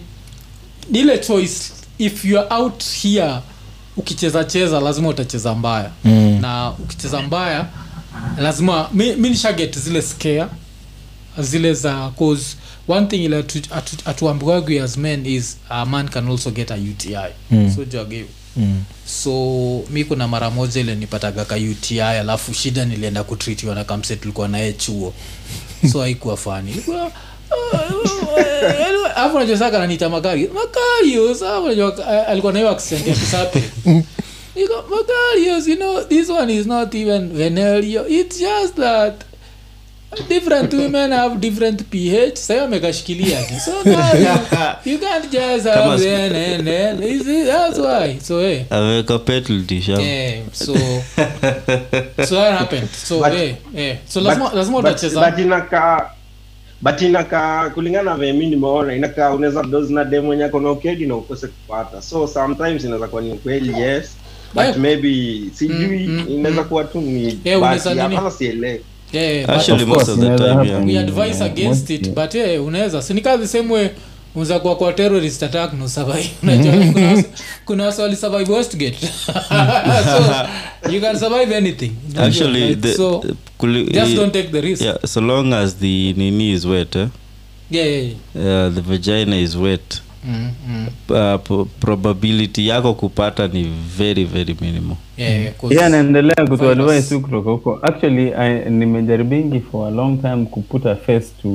ni ile choice. If youare out here ukicheza cheza lazima utacheza mbaya Mm. na ukicheza mbaya lazima mi, mi nishaget zile scare zile za cause one thing ile atu- atu- as men is a man can also get a uti Mm. so jageu Mm. so mi kuna mara moja ile nipataga ka uti alafu shida nilienda kutritiwa na kamse tulikuwa naye chuo so haikuwa fani ilikuwa alafu najua saa nanita makari makario alafu najua alikuwa nayo accent ya kisape Niko, makarios you know this one is not even venelio it's just that different women have different ph sayo amekashikilia tu. so you, can't just have then and then Is it- that's why so hey aweka penalty tisha yeah, so so that happened so But- eh, hey. so lazima lazima utacheza but inakaa but inakaa kulingana na venye mi nimeona inakaa unaweza dozi na demo mwenye na ukedi na ukose kupata. So sometimes inaweza kuwa ni ukweli yes. But Yeah. maybe sijui Mm, mm, inaweza kuwa tu ni Yeah, basi nini? sielewi. Yeah, but Actually, Of most course, of the time, yeah. we advise Yeah, against it but yeah, unaweza. Sinika the same way kuwa kwa terrorist attack no survive. [laughs] Unajua kuna [laughs] wase wali survive westgate. [laughs] So you can survive anything. Actually the, so kuli- just don't take the risk. yeah, so long as the nini is wet eh? yeah, yeah, yeah. uh, the vagina is wet Mm, mm. uh, probability yako kupata ni very very minimal Yeah, yeah, yeah anaendelea Virus. kutuadvise tu kutoka huko actually I- nimejaribingi for a long time kuputa face to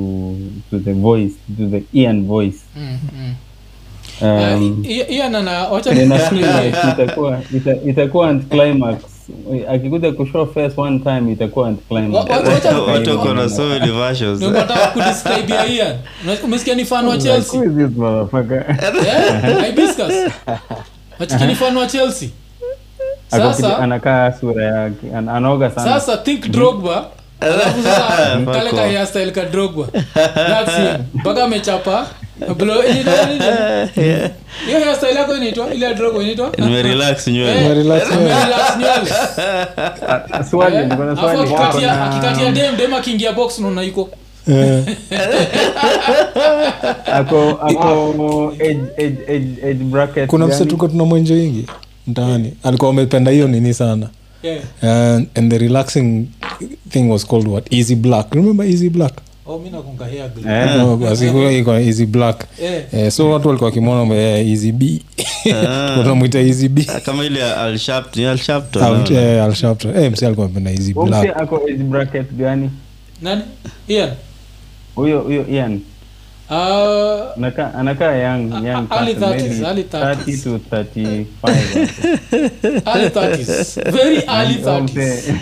to the voice to the Ian voice Mm, mm. um, [laughs] [laughs] itakuwa itakuwa anticlimax akikuja kushow face one time itakuwa anticlimax Wa- wa- wacha- watu wako na so many versions. Ndio nataka kudescribe ya umesikia ni fan wa chelsea Who is this motherfucker? Yeah, hibiscus. Wachiki fan wa chelsea? Sasa anakaa sura yake anaoga sana. Sasa think drogba. Alafu sasa [laughs] kale ka hairstyle ka drogba. That's him mpaka amechapa Blo- inaitwa nini? hiyo hairstyle yako inaitwa ile ya inaitwa nimerelax Eh, nywele Nimerelax nywele. amerelax nywele. Swali Eh, niko na swali akikatia- Wako dem dem akiingia box unaona yuko Eh, [laughs] ako ako age age age age bracket kuna mse tuko tuna mwenjo ingi mtaani. Alikuwa amependa hiyo nini sana. Yeah. and, and the relaxing thing was called what? Easy black. Remember easy black Oh. Eh, black. Eh. eh, so watu walikuwa wakimwona b. Tunamwita easy b. Kama ile alshapt ni alshapt Out, eh, Al-Sharpton. Eh, mse alikuwa amependa easy black. ako age bracket gani? Nani? Ian? huyo huyo Ian. Ah, anakaa anakaa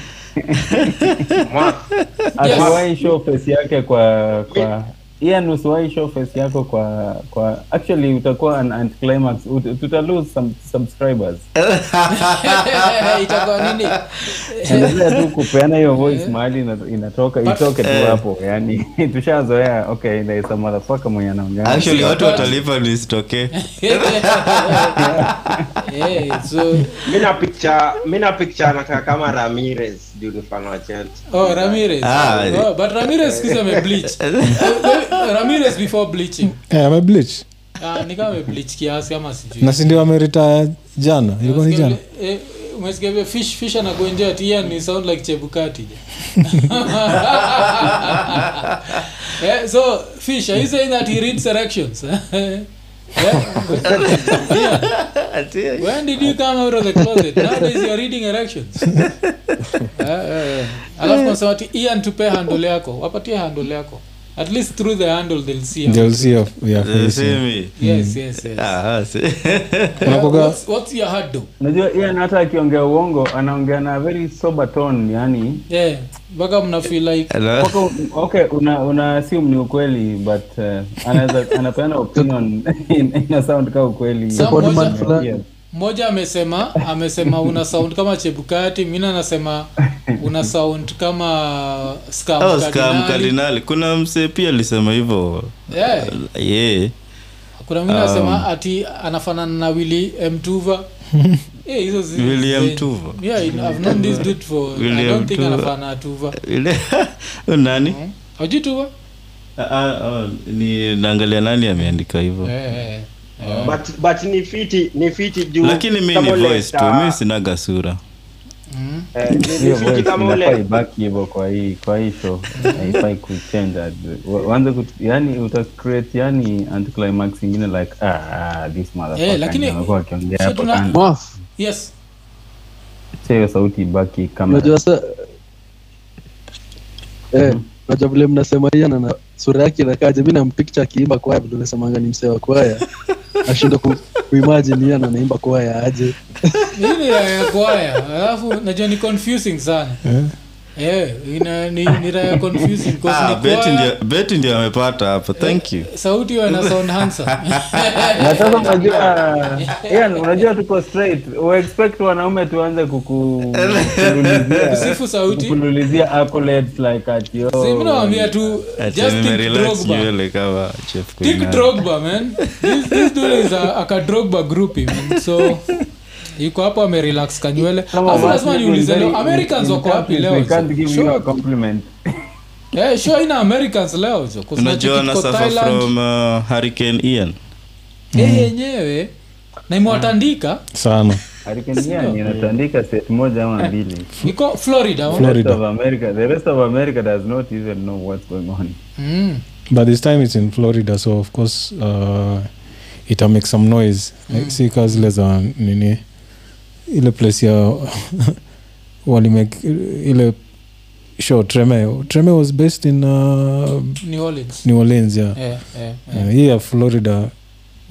[laughs] young young early person, 30s, maybe early 30s. 30 to 35 hapo. early 30s. Very early Huyo 30s. mse- asiwahi show face yake kwa kwa Ian usiwahi show face yako kwa kwa actually utakuwa an anticlimax Ut- tuta lose some subscribers [laughs] itakuwa nini endelea tu kupeana hiyo voice mahali ina- inatoka itoke tu Eh. hapo yani [laughs] tushazoea okay there is a motherfucker mwenye anaongea actually watu watalipa nisitokee [laughs] Eh, so mi na picture mi na picture anakaa kama ramirez juu ni fan wa chelsea. Oh ramirez. Ah, oh, but ramirez siku hizi amebleach [laughs] ramirez before bleaching. Eh, amebleach ah, ni kama amebleach kiasi ama sijui. Na sindio amerita jana? Ilikuwa ni jana? Eh, umesikia vile fish fish anagonjea ati Ian ni sound like chebukati. [laughs] [laughs] Eh, so fish are you saying that he reads erections yeah? yeah. when did you come out of the closet nowadays you're reading erections [laughs] eh, eh, eh. alafu nasema ati Ian tupe handle yako wapatie handle yako at least through the handle they'll see they'll see your, yeah, they'll see me. yes yes yes Ah, see. [laughs] What's, what's your handle unajua Ian hata akiongea uongo anaongea na very sober tone yani yeah mpaka mna feel like Hello? Mpaka okay una una assume ni ukweli but uh, anaweza anapeana opinion [laughs] in- ina sound kama ukweli support man fulani. Mmoja amesema amesema una sound kama chebukati mina anasema una sound kama scam Oh, kuna msee pia alisema hivyo. Yeah. yeah. kuna mwingine Um, asema ati anafanana na wili mtuva [laughs] hizo zi- William zi- Tuva. yeah, I've known this dude for I don't think anafanana na tuva. Ile- [laughs] nani? Hauji tuva? Ni naangalia nani ameandika hivyo. Yeah, eh, eh. but but ni fiti ni fiti juu lakini mi ni voice tu mi sinaga sura. Mm. eh, ibaki hivyo kwa hii kwa hii show. [laughs] Haifai kuchange Wa- yani uta yani anticlimax ingine like ah, ah this motherfucker Eh, lakini- ndio amekuwa akiongea hapo kando yes. Hiyo sauti ibaki kama unajua sa eh, unajua vile mnasema hiyo na sura yake inakaje mi nampikcha akiimba kwaya unasemanga ni msee wa kwaya. Nashindwa ku, ana naimba anaimba kwaya aje. Ya kwaya? Alafu najua ni confusing sana. Eh, 'cause ah, ni beti ndio amepata hapo thank you. Sauti wana sound handsome. [laughs] Na sasa unajua unajua tuko straight. Uexpect wanaume tuanze kuku- kukululizia- Kusifu sauti. accolades like ati Si, mi tu just think Drogba. nywele kama chef Think Drogba, man. This, this dude is a, aka Drogba groupie, man. So yuko hapo amerelax kanywele. Lazima niulize leo americans wako wapi leo? Sure. compliment. [laughs] Eh, sure ina americans leo jo. Unajua unacheki na suffer from uh, hurricane ian. Eh, yenyewe na imewatandika sana. [laughs] Hurricane inatandika set moja ama mbili. Iko florida the Florida. rest of America, the rest of America does not even know what's going on. mm. but this time it's in florida so of course uh, ita make some noise. Mm. si kaa zile za nini ile place ya [laughs] walimake ile show tremeo treme was based in uh, new orleans new orleans yeah, Yeah, yeah, yeah. hii ya florida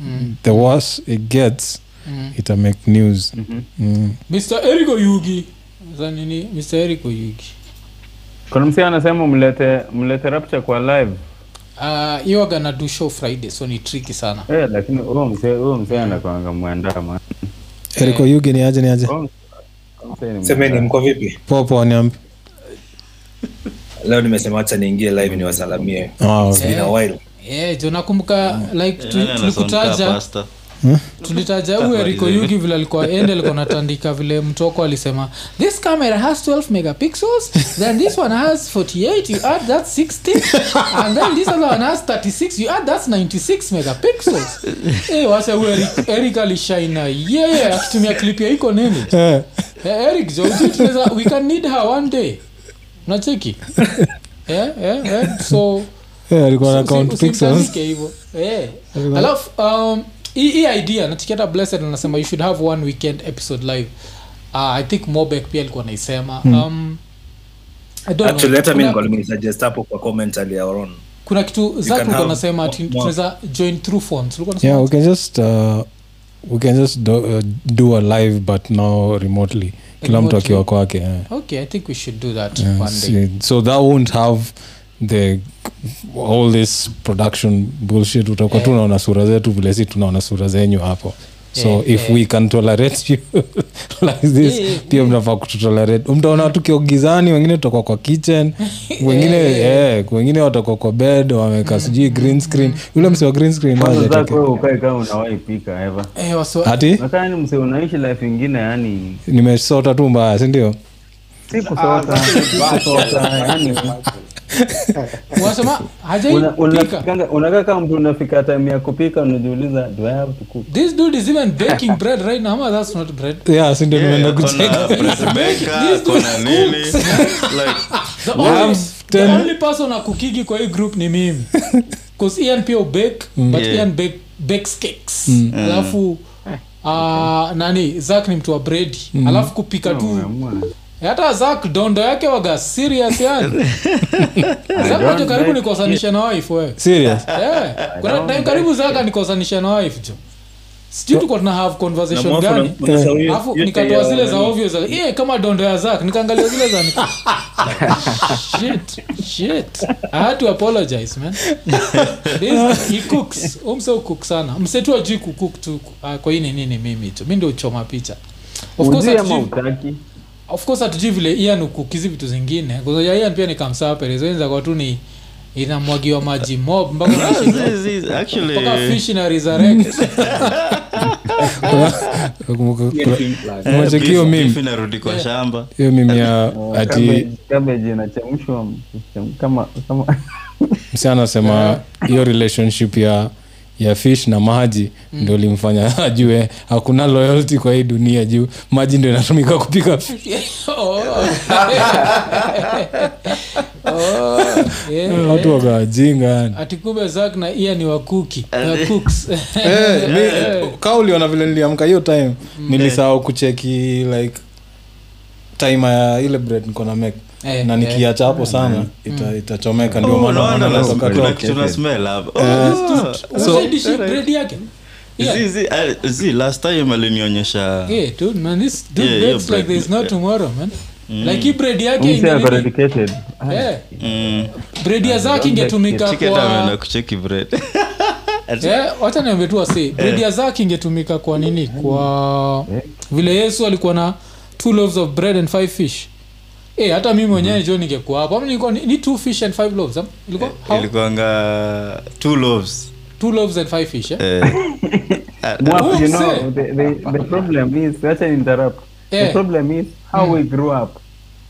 Mm. the worse it gets Mm. ita make news mm. mr eric oyugi za mr eric oyugi Kuna msia anasema mlete mlete rapture kwa live Ah, hiyo uh, gana do show friday so ni triki sana eh, lakini huyo huyo msee anakwanga mwandama. Eriko yugi ni aje ni aje? Semeni mko vipi? Popo niambi leo nimesema hacha niingie live niwasalamie. Oh, okay. It's been a while. Yeah, jo nakumbuka like tu- Nani tulitaja huyu eriko yugi vile alikuwa ende alikuwa natandika vile mtoko alisema this camera has 12 megapixels then this one has 48 you add that 60 and then this other one has 36 you add that's 96 megapixels. Hey, wacha huyu eric, eric alishaina yeye yeah, akitumia clip ya iko nini? Eh, Eh, eric jo we can need her one day. Unacheki? Yeah, yeah, yeah. so eh, alikuwa na count pixels. hivyo. Eh. alafu um, hii hii idea natiketa blessed anasema you should have one weekend episode live. Uh, i think mobek pia alikuwa naisema um, I actually hata mi Kuna- nimesuggest hapo kwa comment earlier kuna kitu zak can ulikuwa have nasema tunaweza join through phones. Yeah we can just uh, we can just do, uh, do a live but now remotely. Kila mtu akiwa kwake okay i think we should do that Yeah, one day. see, so that won't have the all this production bullshit utakuwa yeah. tunaona sura zetu vile si tunaona sura zenyu hapo. So Yeah, if yeah. we can tolerate you [laughs] like this Yeah, yeah, mnafaa kututolerate. Mtaona tukiogizani wengine tutakuwa kwa kitchen [laughs] wengine eh, wengine watakuwa kwa bed wameka sijui green screen. Yule msi wa green screen eh, ati? Nakaa ni mse unaishi life ingine yani nimesota tu mbaya sindio [laughs] si kusota si kusota yani wasema una- hajaipika unafikanga- unakaa kama mtu unafika time ya kupika unajiuliza do I have to cook? This dude is even baking bread right now ama that's not bread? Yeah sindio nimeenda kucheka. kona nini? [laughs] Like [laughs] the only, the only person akukigi kwa hii group ni mimi. [laughs] Bcause ian pia ubake but Yeah. ian bake, bakes cakes. Alafu uh, nani zak ni mtu wa bredi alafu kupika tu hata zak dondo yake waga serious yani. [laughs] Zakajo karibu nikosanisha na wife we. Serious? Yeah. kuna time karibu zaka nikosanisha na wife jo. Sijui tuko tuna have conversation gani? alafu nikatoa zile za ovyo za yeah, kama dondo ya zak nikaangalia zile za nika [laughs] shit shit. I had to apologize man. This, he cooks. Umse cook sana. Msetu ajui kucook tu. Uh, kwa hii ni nini mimi tu? Mi ndio uchoma picha. Of course of course hatujui vile ian ukukizi vitu zingine. Kuzoja ian pia ni kamsaperezoenza kwa tu ni inamwagiwa maji mob mpaka [laughs] fish na resurrect. [laughs] Inarudi kwa shamba. Hiyo mimi ya [laughs] ati msi anasema hiyo relationship ya ya fish na maji ndio limfanya [laughs] ajue hakuna loyalty kwa hii dunia juu maji ndio inatumika kupika fish. [laughs] Oh. [laughs] Oh, watu yeah. wakawajinga yani zak na ia ni wakuki wa cooks Eh, mi- ka uliona vile niliamka hiyo time nilisahau kucheki like time ya ile bread niko na make. Eh, na eh. nikiacha hapo sana ita- itachomeka ndio Oh, maana naona natoka kuna tu. kitu na smell hapa. Oh, Usaidishi bread yake. Yeah. zi- zi- ah, zi, last time alinionyesha Yeah, dude, man, this dude Yeah, yeah, like bread. there's no tomorrow, man. Like hii bread yake mse ako nini? dedicated Yeah, mm, bread ya zake ingetumika chicken ameenda kwa kucheki bread. [laughs] Yeah, wacha niambie tu wasi bread ya zake ingetumika kwa nini? Kwa vile yesu alikuwa na two loaves of bread and five fish Eh, hata mimi mwenyewe jo ningekuwa hapo ama nilikuwa ni, ni two fish and five loaves am? ilikuwa how? ilikuanga two loaves two loaves and five fish eh? eh, [laughs] you know, the, the, the problem is, acha interrupt. Yeah. The problem is how we grew up.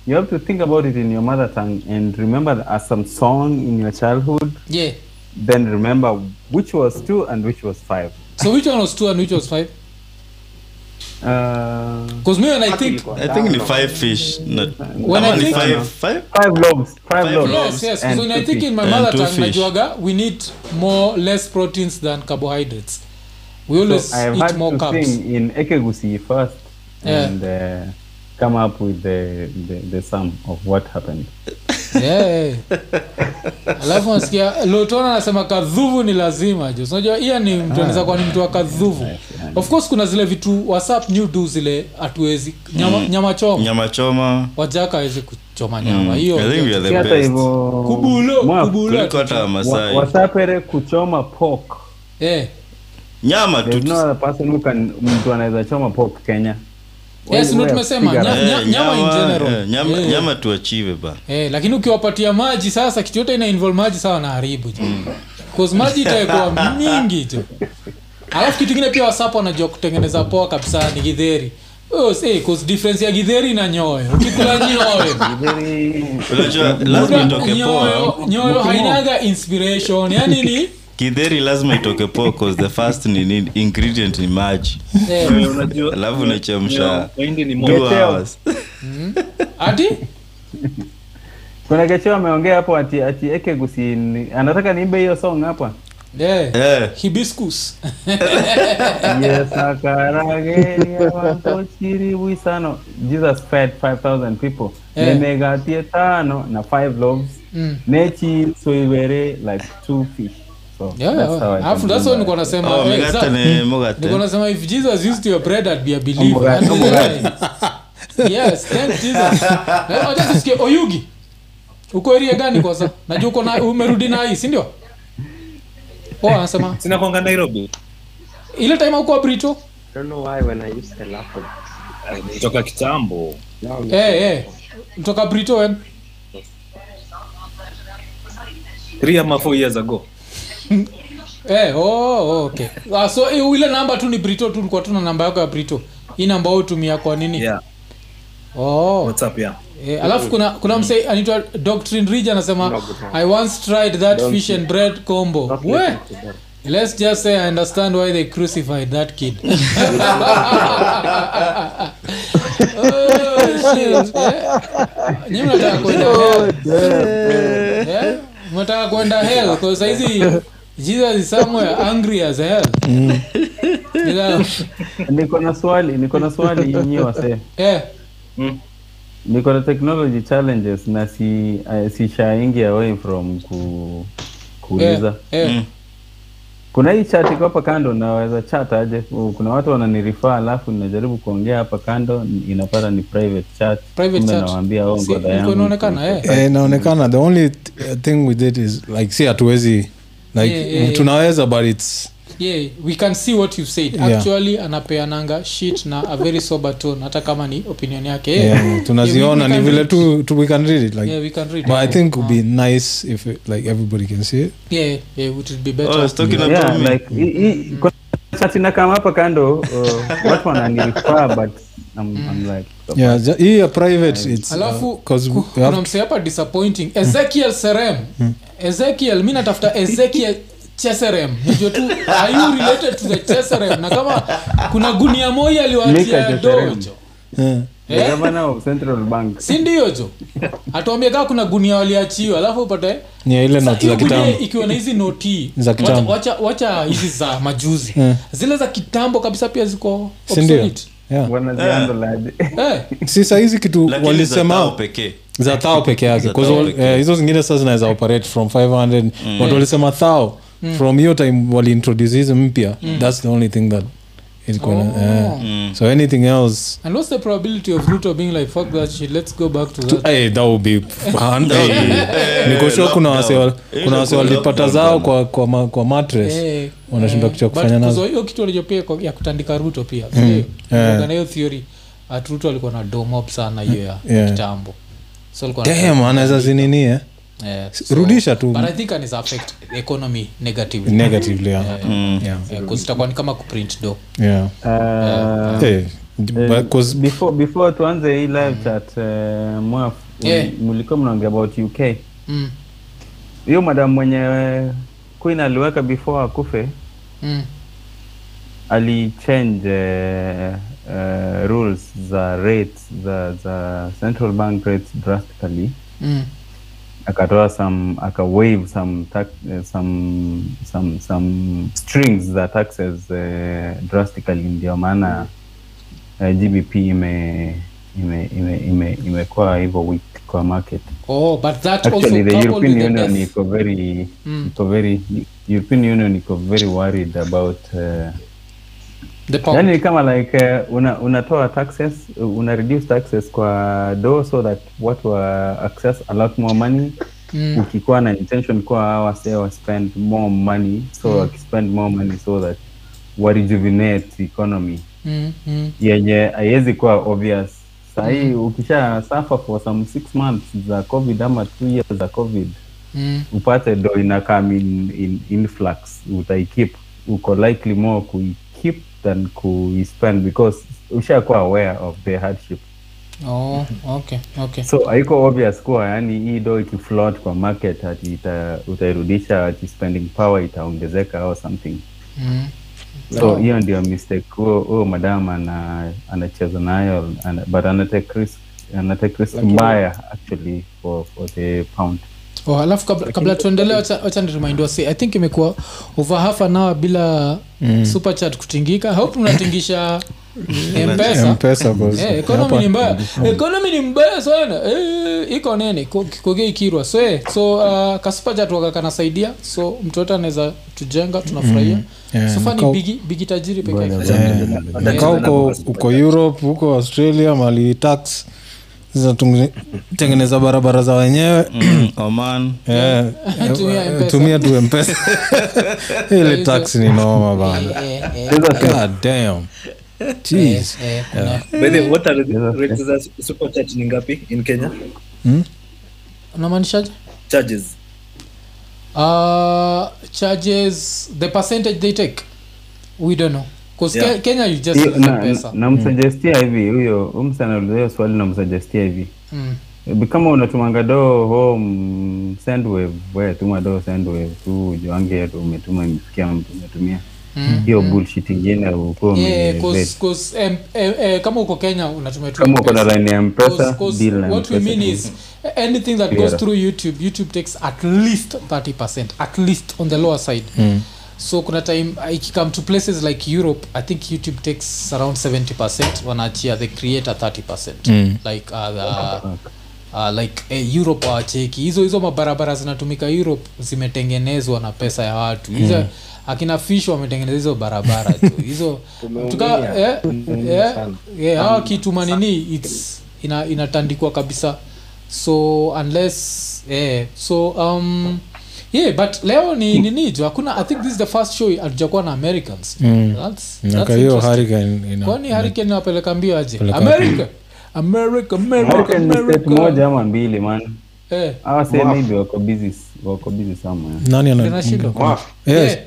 You have to think about it in your mother tongue and remember the- uh, some song in your childhood. yeah Then remember which was two and which was five. so which one was two and which was five because me when i think i think ni five fish not, When I think- five, five? five loaves. Five, Five loaves. loaves. yes yes because when i think in my mother tongue najuaga we need more less proteins than carbohydrates we always So I have eat had more to carbs sing in Ekegusi first Yeah. and uh, come up with the, the, the sum of what happened. Yeah. alafu nasikia lotona anasema kadhuvu ni lazima jo unajua iya ni mtu anaweza kuwa ni mtu wa kadhuvu. Of course kuna zile vitu whatsapp new do zile hatuwezi. Nyama, nyama choma. Nyama choma. Wajaka awezi kuchoma nyama. Hiyo I think we are Si the hata hivyo kubulo kubulo. Hata masai. Wasapere kuchoma pork. eh. Nyama tu no person who can mtu anaweza choma pork Kenya. Yes ndo tumesema Eh, nyama in general. eh, nyama, Yeah. nyama tuachive ba. Eh, lakini ukiwapatia maji sasa kitu yote ina involve maji sawa na haribu mm. cause maji itaekuwa mingi tu. Alafu kitu ingine pia wasapo wanajua kutengeneza poa kabisa ni gidheri Oh, difference ya gidheri na nyoyo. Ukikula nyoyo. Hainaga inspiration. Yani ni kidheri lazima itoke poa cause the first ni, nini ingredient ni maji. Alafu unachemsha hours. Ati? [laughs] Kuna kecheo ameongea hapo ati ati Ekegusi anataka niimbe hiyo song hapa. Yeah. Yeah. hibiscus. [laughs] Yes [laughs] akarageria jesus fed 5000 people. Yeah. nemegatie tano na 5 loaves. Mm. nechi soiwere like two fish alafu can that's do why that. niko nasema. Megate za- ni mogate niko nasema if jesus used your bread I'd be a believer. Mogate, Yani, mogate. [laughs] yes thank jesus. Tusikie oyugi uko eria gani kwanza najua uko na umerudi na hii sindio oh anasema sinakwanga nairobi? Ile time uko brito? I don't know why when I used the laptop. toka kitambo. Now brito wen three ama four years ago eh oh, oh okay. Ah, so eh, ile namba tu ni brito tu ulikuwa tuna namba yako ya brito. Hii namba hutumia kwa nini? Yeah. Oh. Whatsapp yeah. Eh, alafu kuna kuna msee anaitwa doctrine ridge anasema i once tried that fish and bread combo. We let's just say i understand why they crucified that kid. [laughs] [laughs] Oh, shit. Yeah. mnataka kwenda mnataka kwenda hell? Kwa saizi jesus is somewhere angry as hell. Ila- niko na swali niko na swali nyinyi wasee eh, niko na technology challenges na si uh, si shying away from ku, kuuliza. Eh, eh. Kuna hii chat iko hapa kando naweza chat aje kuna watu wananirifaa alafu ninajaribu kuongea hapa kando inapata ni private chat Private chat. nawaambia Si, ngoda yangu inaonekana, eh. Eh, inaonekana the only thing we did is like si hatuwezi like Yeah, yeah, yeah. tunaweza but it's yeah we can see what you've said. Yeah. actually anapeananga shit na a very sober tone hata kama ni opinion yake. Yeah, Yeah, tunaziona ni vile tu, tu we can read it like Yeah, we can read but i think it would be nice if it, like everybody can see it. Yeah yeah it would be better. Oh, talking Yeah. about yeah, me. like kuna chat inakama hapa kando uh, watu wananifaa but I'm, I'm like yeah hii ya private it's alafu because kuna msee hapa disappointing. Ezekiel serem. Ezekiel mi natafuta ezekiel cheserem najua tu are you related to the cheserem na kama kuna gunia moja aliwatia dojo. Yeah. eh? governor of central bank. Si ndio jo? Atuambia kaa kuna gunia waliachiwa alafu upate yeah, ile Sasa za kitambo. ikiwa na hizi noti Za wacha, kitambo. wacha, wacha hizi za majuzi. Yeah. zile za kitambo kabisa pia ziko Si obsolete. yeah. wanaziandolaje Eh, [laughs] si sahizi kitu Lakini walisema pekee. Za thao peke yake. Eh, hizo zingine sasa zinaweza operate from 500 watu walisema thao from hiyo time waliintroduce hizi mpya. That's the only thing that ilikuwa na- eh. so anything else? And what's the probability of ruto being like fuck that shit let's go back to that? Hey, that would be [laughs] Niko sure kuna wase kuna wase walipata zao kwa kwa, ma, kwa mattress Eh, wanashindwa eh, kitu kufanya nazo. hiyo kitu alijua ya kutandika ruto pia. Sindio? eh. Na hiyo theory at ruto alikuwa na domop sana hiyo ya Yeah. kitambo. So alikuwa anaweza zinini eh? Eh, rudisha tu. but i think anaweza affect economy negatively negatively yeah. yeah. Eh, 'cause itakuwa ni kama kuprint do yeah. Uh, Hey, eh, 'cause- before before tuanze hii live chat uh, mwaf Yeah. mlikuwa mnaongea about uk mm. hiyo madam mwenye eh, queen aliweka before akufe Mm. alichange uh, uh, rules za rates za za central bank rates drastically Mm. Akatoa some aka waive some tax, uh, some some some strings za taxes uh, drastically ndio maana uh, gbp ime ime ime ime imekuwa hivyo weak kwa market oh but that actually also the european with union iko very Mm. iko very european union iko very worried about uh. Yani ni kama like uh, una, unatoa taxes uh, una reduce taxes kwa do so that watu wa access a lot more money Mm. ukikuwa na intention kuwa hawa say wa spend more money so Mm. wakispend more money so that wa rejuvenate economy Mm. Mm. yenye haiwezi kuwa obvious sahii ukisha suffer for some six months za covid ama two years za covid Mm. upate do ina come in, in influx utaikip uko likely more kuikeep than kuispend because ushakuwa aware of the hardship. Oh okay okay. So haiko obvious kuwa yani hii do ikifloat kwa market ati ita, utairudisha ati spending power itaongezeka au something. Mm. so hiyo ndio mistake huo huo madam ana anacheza nayo ana, but anatake risk anatake risk mbaya actually for, for the pound oh, alafu kabla, kabla tuendelee wacha wacha i think imekuwa over half an hour bila mm. super chat kutingika. Hope mnatingisha [laughs] mpesa. Mpesa boss. Eh, economy ni mbaya. Economy ni mbaya sana. Eh, iko nini? Ko- ikirwa kirwa. So, eh, so uh, kanasaidia. So mtu yote anaweza tujenga tunafurahia. Yeah, so fani bigi, bigi tajiri pekeka huko europe huko australia mali tax zinatengeneza barabara za wenyewe. Mm, oman. Eh, Tumia eh, tumia tu mpesa [laughs] ile tax ni noma bana. God damn. Jeez. eh, kuna- By what are the rates za super chat ni ngapi in Kenya? unamaanishaje? Charges. uh, charges the percentage they take? We don't know because Yeah. kenya you just Hiyo, na- pesa. na- namsuggestia hivi huyo umsanauliza swali namsuggestia hivi. Mm. Kama unatumanga do home sendwave we tuma doo sendwave tu juange tu umetuma imesikia mtu umetumia. Hiyo bullshit ingine ukuwa Yeah, 'cause- 'cause, em, eh, eh, kama uko kenya unatumia tu kama uko na line ya mpesa deal na what we mean is anything that Clear. goes through youtube youtube takes at least 30 at least on the lower side so kuna time uh, ikikame to places like europe i think youtube takes around 70 wanaachia the creator 30 Mm. like uh, the, uh, like eh, europe awacheki hizo hizo mabarabara zinatumika europe zimetengenezwa na pesa ya watu. Hizo mm. akina fish wametengeneza hizo barabara tu. [laughs] Hizo tuka eh, eh, eh, hawa kitu manini its ina, inatandikwa kabisa. So unless eh, so um yeah but leo ni nini jo hakuna i think this is the first show hatujakuwa na americans. Mm. that's, that's hiyo interesting. hurricane ina- kwani hurricane inapeleka mbio aje? america. America america america moja ama mbili man. Eh. Hawa say maybe wako busy wako busy somewhere. Nani ana- Yes, yeah.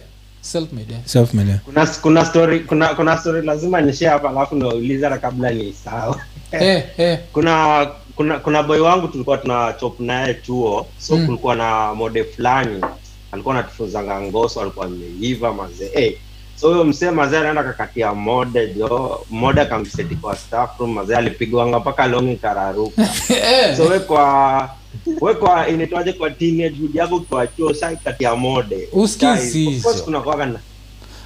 Self-made yeah. self-made, yeah. kuna kuna story kuna kuna story lazima nishare hapa alafu nauliza uliza kabla ni sawa. Eh eh. Kuna kuna kuna boy wangu tulikuwa tuna chop naye chuo so Mm. kulikuwa na mode fulani alikuwa anatufunzanga ngoso alikuwa ameiva mazee hey. so huyo msee mazee anaenda kakatia mode jo mode akamseti kwa staff room mazee alipigwanga mpaka longi kararuka [laughs] eh so we kwa we kwa inaitwaje kwa teenage hood yako kwa chuo sai katia mode Uski Guys, si of course hizo. kuna kuwaga na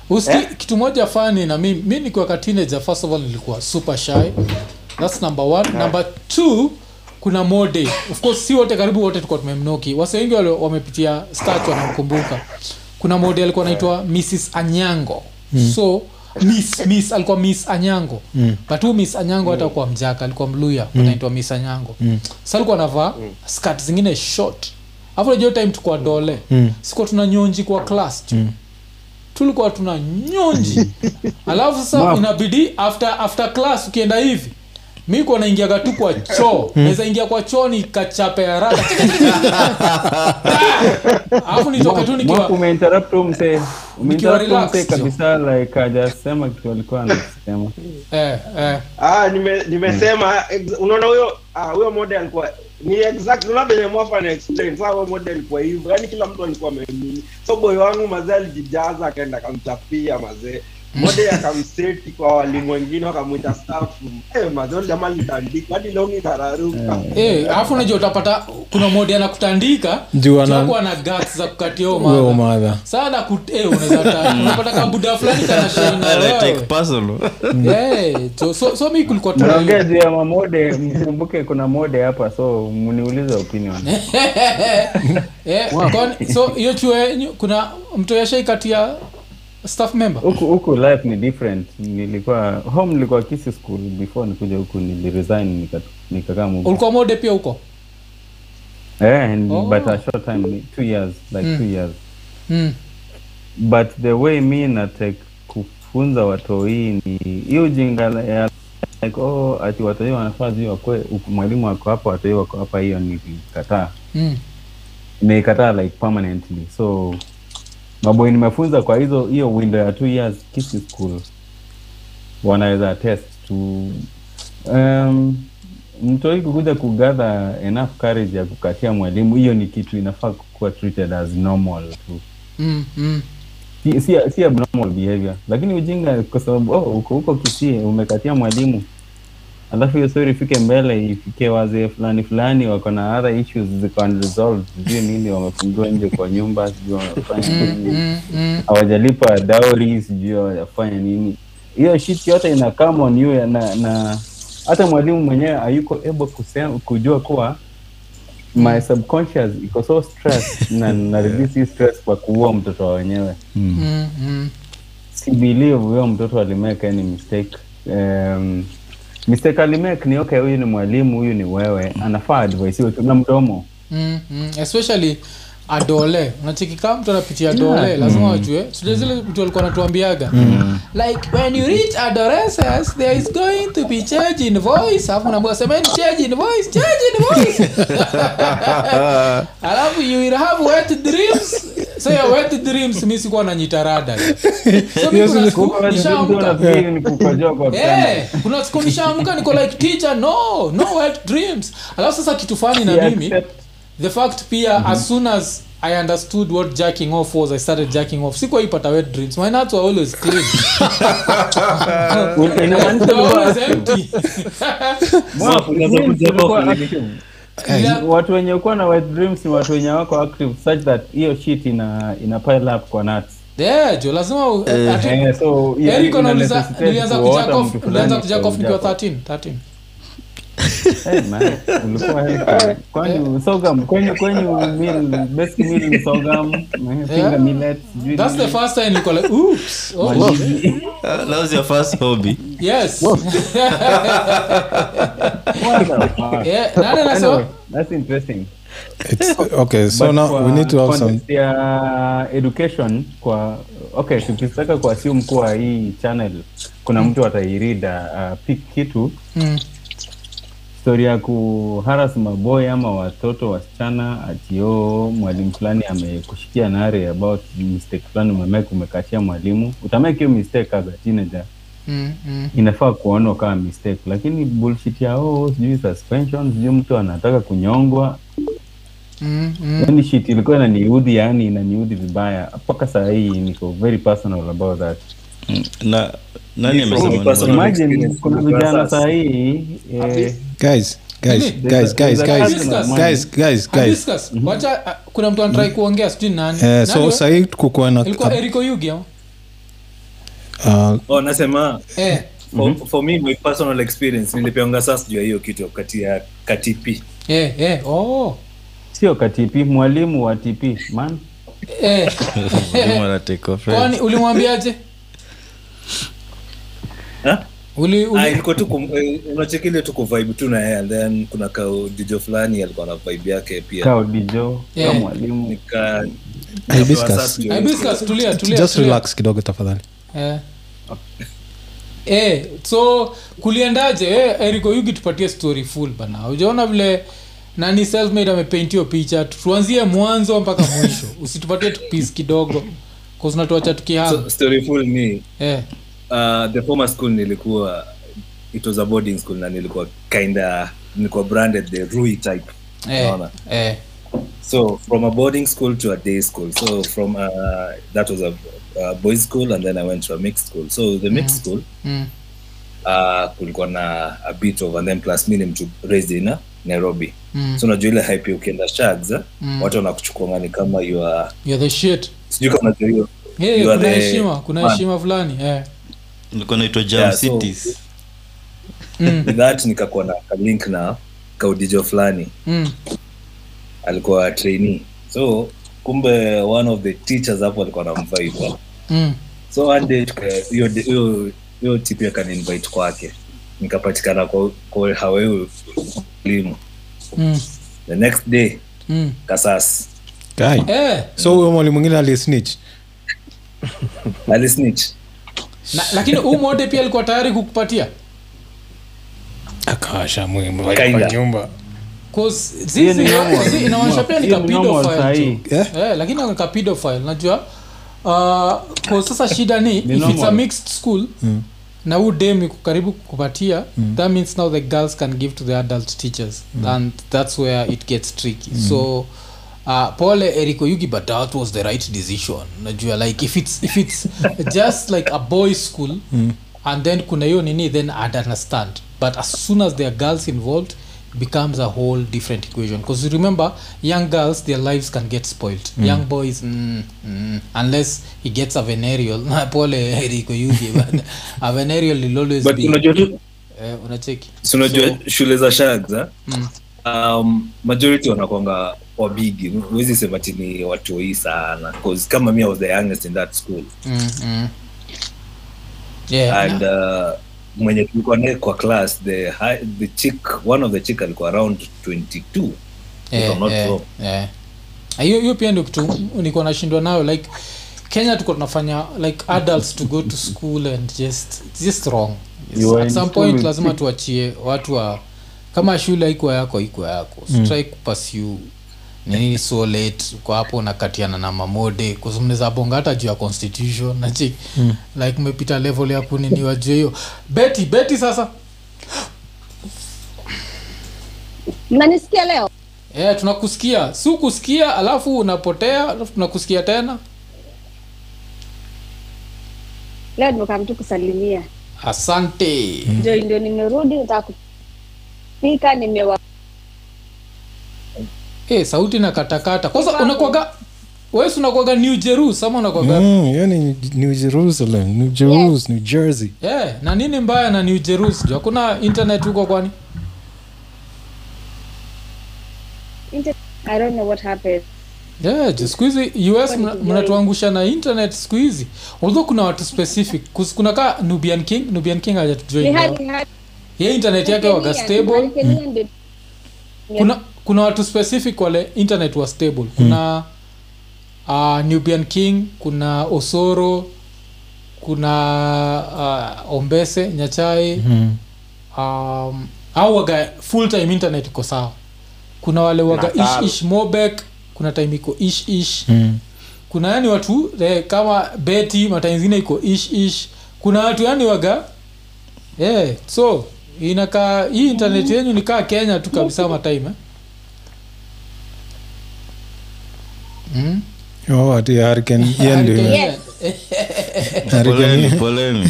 uski Eh? kitu moja fani na mimi mi nikiwa ka teenager first of all nilikuwa super shy that's number one. Number two kuna mode of course si wote karibu wote tulikuwa tumemnoki. Wase wengi wamepitia start wanamkumbuka. Kuna mode alikuwa anaitwa mrs anyango. So miss miss alikuwa miss anyango. Mm. but huu miss anyango hata kuwa mjaka alikuwa mluya anaitwa miss anyango. Mm. sa alikuwa anavaa skirt zingine short. Afu najua time tukua dole. Mm. sikuwa tuna nyonji kwa class tu. Tulikuwa tuna nyonji. [laughs] Alafu sasa inabidi after after class ukienda hivi mi kuwa naingiaga tu kwa choo. [laughs] Naweza ingia kwa choo ni kachape haraka [laughs] alafu nitoke tu msee kabisa like hajasema kitu alikuwa anasema. Eh, eh. ah nime nimesema unaona huyo ah huyo mode alikuwa ni exact mwafa na explain. Sasa huyo mode alikuwa hivyo. Yani kila mtu alikuwa amemini so boy wangu mazee alijijaza akaenda akamchapia mazee mode akamseti kwa walimu wengine wakamwita staff eh jamaa litandika hadi longi kararuka Eh, alafu unajua utapata kuna mode anakutandika Juu na guts za kukatia huyo Huyo madha. madha. sana kut- eh, unaweza ta- [laughs] unapata kabuda fulani [laughs] personal. [laughs] Eh, so, so, so mi kulikuwa mamode mkumbuke kuna mode hapa so mniulize opinion Eh, kwani- so hiyo chuo kuna mtu yashaikatia staff member huku huku life ni different nilikuwa home nilikuwa kisi school before nikuja huku niliresign nika- nikakaa Mugu. ulikuwa mode pia huko eh, and- Oh. but a short time two years like Mm. two years mm. but the way mi natek kufunza watoi ni hiyo jinga ya like oh ati watoi wanafaa zi wakwe mwalimu wako hapa watoi wako hapa hiyo nilikataa Mm. nimeikataa like permanently so maboi nimefunza kwa hizo hiyo window ya two years kisi school wanaweza test to um, mtoi kukuja kugatha enough courage ya kukatia mwalimu hiyo ni kitu inafaa kuwa treated as normal tu Mm. Mm. si, si, si abnormal behavior lakini ujinga kwa sababu oh, uko huko kisie umekatia mwalimu alafu hiyo story ifike mbele ifikie wazee fulani fulani wako na other issues ziko unresolved sijui nini wamefungiwa nje kwa nyumba sijui wamefanya nini mm, mm. hawajalipa dauri sijui hawajafanya nini hiyo shit yote ina come on you na, na hata mwalimu mwenyewe hayuko able kusema, kujua kuwa my subconscious iko so stress [laughs] na na release yeah. stress kwa kuua mtoto wa wenyewe Mm, mm. si believe huyo mtoto alimake any mistake um, mistake Kalimek ni okay huyu ni mwalimu huyu ni wewe anafaa advice tu na mdomo Mm, mm. especially adole. Unachikika mtu anapitia dole lazima wajue. Sijua zile mtu alikuwa anatuambiaga. Like when you reach adolescence there is going to be change in voice. Alafu naambia semeni change in voice change in voice. [laughs] Alafu you will have wet dreams. So your wet dreams mi sikuwa nanyitarada so mi kuna siku nishaamka. kuna siku niko like teacher no no wet dreams. Alafu sasa kitu fani na mimi. The fact pia as soon as i understood what jacking off was i started jacking off. Sikwaipata wet dreams. My nuts were always clean. Always empty. Yeah. watu wenye kuwa na white dreams ni watu wenye wako active such that hiyo shit ina ina pile up kwa nuts. Yeah jo lazima u- ati- Eh, so yeah, nilianza kwa nikiwa ujako. 13 13 that's the first time niko like oops oh, Mandizi. Uh, that was your first hobby. yes [laughs] What the fuck? yeah nani that's interesting. It's, okay so But now kwa we need to have some ya education kwa okay tukitaka kuassume kuwa hii channel kuna mtu atairida uh, pick kitu Mm. Story ya kuharas maboy ama watoto wasichana atio mwalimu fulani amekushikia nare about mistake fulani umemake umekatia mwalimu. Utamake hiyo mistake as a teenager. Mm, mm. inafaa kuonwa kama mistake. Lakini bullshit ya oh, sijui suspension sijui mtu anataka kunyongwa. Mm, mm. yani shit ilikuwa inaniudhi yani inaniudhi vibaya. Mpaka saa hii niko very personal about that. Mm, na nani amesema kuna vijana saa hii guys ah, kuna mtu anatrai kuongea sijui eh, sahii kukuwa uh, oh nasema eh. for, for me my personal experience nilipeonga sasa juu ya hiyo kitu kati ya katipi eh eh oh. Sio katipi mwalimu wa tp man. Eh. [laughs] Ulimwambiaje? Uli, Ah, uli. ilikuwa tu eh, unachekile tu kuvibe tu na yeye then kuna kaudijo fulani alikuwa na vibe yake pia. Kaudijo Yeah. mwalimu. Nika Hibiscus. nikapewa sasa hiyo- Hibiscus, tulia tulia just tulia. relax kidogo tafadhali. Eh. Eh so kuliendaje? Eh, eriko yugi tupatie story full bana. Ujaona vile nani selfmade amepaintio picha tuanzie mwanzo mpaka mwisho. [laughs] Usitupatie tupis kidogo cause unatuacha So, story full ni eh uh, the former school nilikuwa it was a boarding school na nilikuwa kinda nilikuwa branded the rui type eh naona eh. So from a boarding school to a day school. So from a, that was a, a boys school and then i went to a mixed school. So the mixed school mm. uh, kulikuwa na a bit of and then plus mi ni mtu raised in uh, nairobi. Mm. so unajua ile hype ukienda shags eh, Mm. watu wanakuchukua ni kama you are you're the shit. Sijui kama unajua hiyo. Kuna heshima kuna heshima fulani eh Ilikuwa inaitwa Jam Yeah, so- mm. that nikakuwa na kalink na kaudijo fulani Mm. alikuwa trainee so kumbe one of the teachers hapo alikuwa namvaa hivyo Mm. so one day hiyo tipi akaninvite kwake nikapatikana kwa kwa hawewe elimu Mm. the next day Mm. kasas Guy. eh so huyo mwalimu mwingine alisnitch alisnitch na, lakini huu mode pia alikuwa tayari kukupatia. Akawasha muhimu Kinda. kwa nyumba. Inaonyesha pia. Eh, pedophile najua. Uh, kwa sasa shida ni if it's a mixed school na huu dem karibu kukupatia that means now the girls can give to the adult teachers. And that's where it gets tricky. So uh, pole eriko yugi but that was the right decision najua like if it's, if it's [laughs] just like a boy school and then kuna hiyo nini then i'd understand but as soon as there are girls involved becomes a whole different equation because remember young girls their lives can get spoiled Mm. young boys mm, mm, unless he gets a venereal [laughs] pole eriko yugi [laughs] but a venereal will always But be unajua tu- unacheki So unajua So- shule za shags eh? Mm. Um, majority wanakwanga wabigi huwezi sema chini watoi sana 'Cause kama mi was the youngest in that school mm-hmm. yeah and uh, mwenye tulikuwa naye kwa class the, high, the chick one of the chick alikuwa around 22 yeah, not wrong. eh. Ah, hiyo hiyo pia ndio kitu niko nashindwa nayo like kenya tuko tunafanya like adults to go to school and just just wrong at some point lazima tuachie watu wa kama shule haikuwa yako haikuwa yako. Mm. try kupursue nini so late? Uko hapo unakatiana na mamode. Kuzumneza bonga hata juu ya constitution. Nachi Mm. like umepita level ya kuniniwa juu hiyo. Beti beti sasa. Mnanisikia leo? Yeah, tunakusikia. Si kusikia alafu unapotea alafu tunakusikia tena. Leo nimekaa mtu kusalimia. Asante. Ndio ndio nimerudi nataka kupika nimewa hey, sauti na katakata kwanza unakwaga wesi unakwaga new Jerusalem unakwaga Mm, yani new jerusalem new jerus new jersey. Yeah, na nini mbaya na new Jerusalem? hakuna internet huko kwani? Inter- I don't know what happened. yeah, siku hizi us mna- mnatuangusha na internet siku hizi. Although kuna watu specific. Kuna kaa nubian king nubian king hajatujoin ye internet yake waga stable. Kenya kuna kuna watu specific wale internet wa stable. Kuna uh, nubian king kuna osoro kuna uh, ombese nyachai. Mm. um, au waga full time internet iko sawa. Kuna wale waga ish ish mobek kuna time iko ish ish. Mm. kuna yani watu eh, kama beti matime zingine iko ish ish. Kuna watu yani waga yeah, so inakaa hii internet yenyu nikaa kenya tu kabisa matime eh? mm? Oh, ati hurricane [laughs] Ian ndio- Hurricane [laughs] Hurricane poleni Ian. poleni.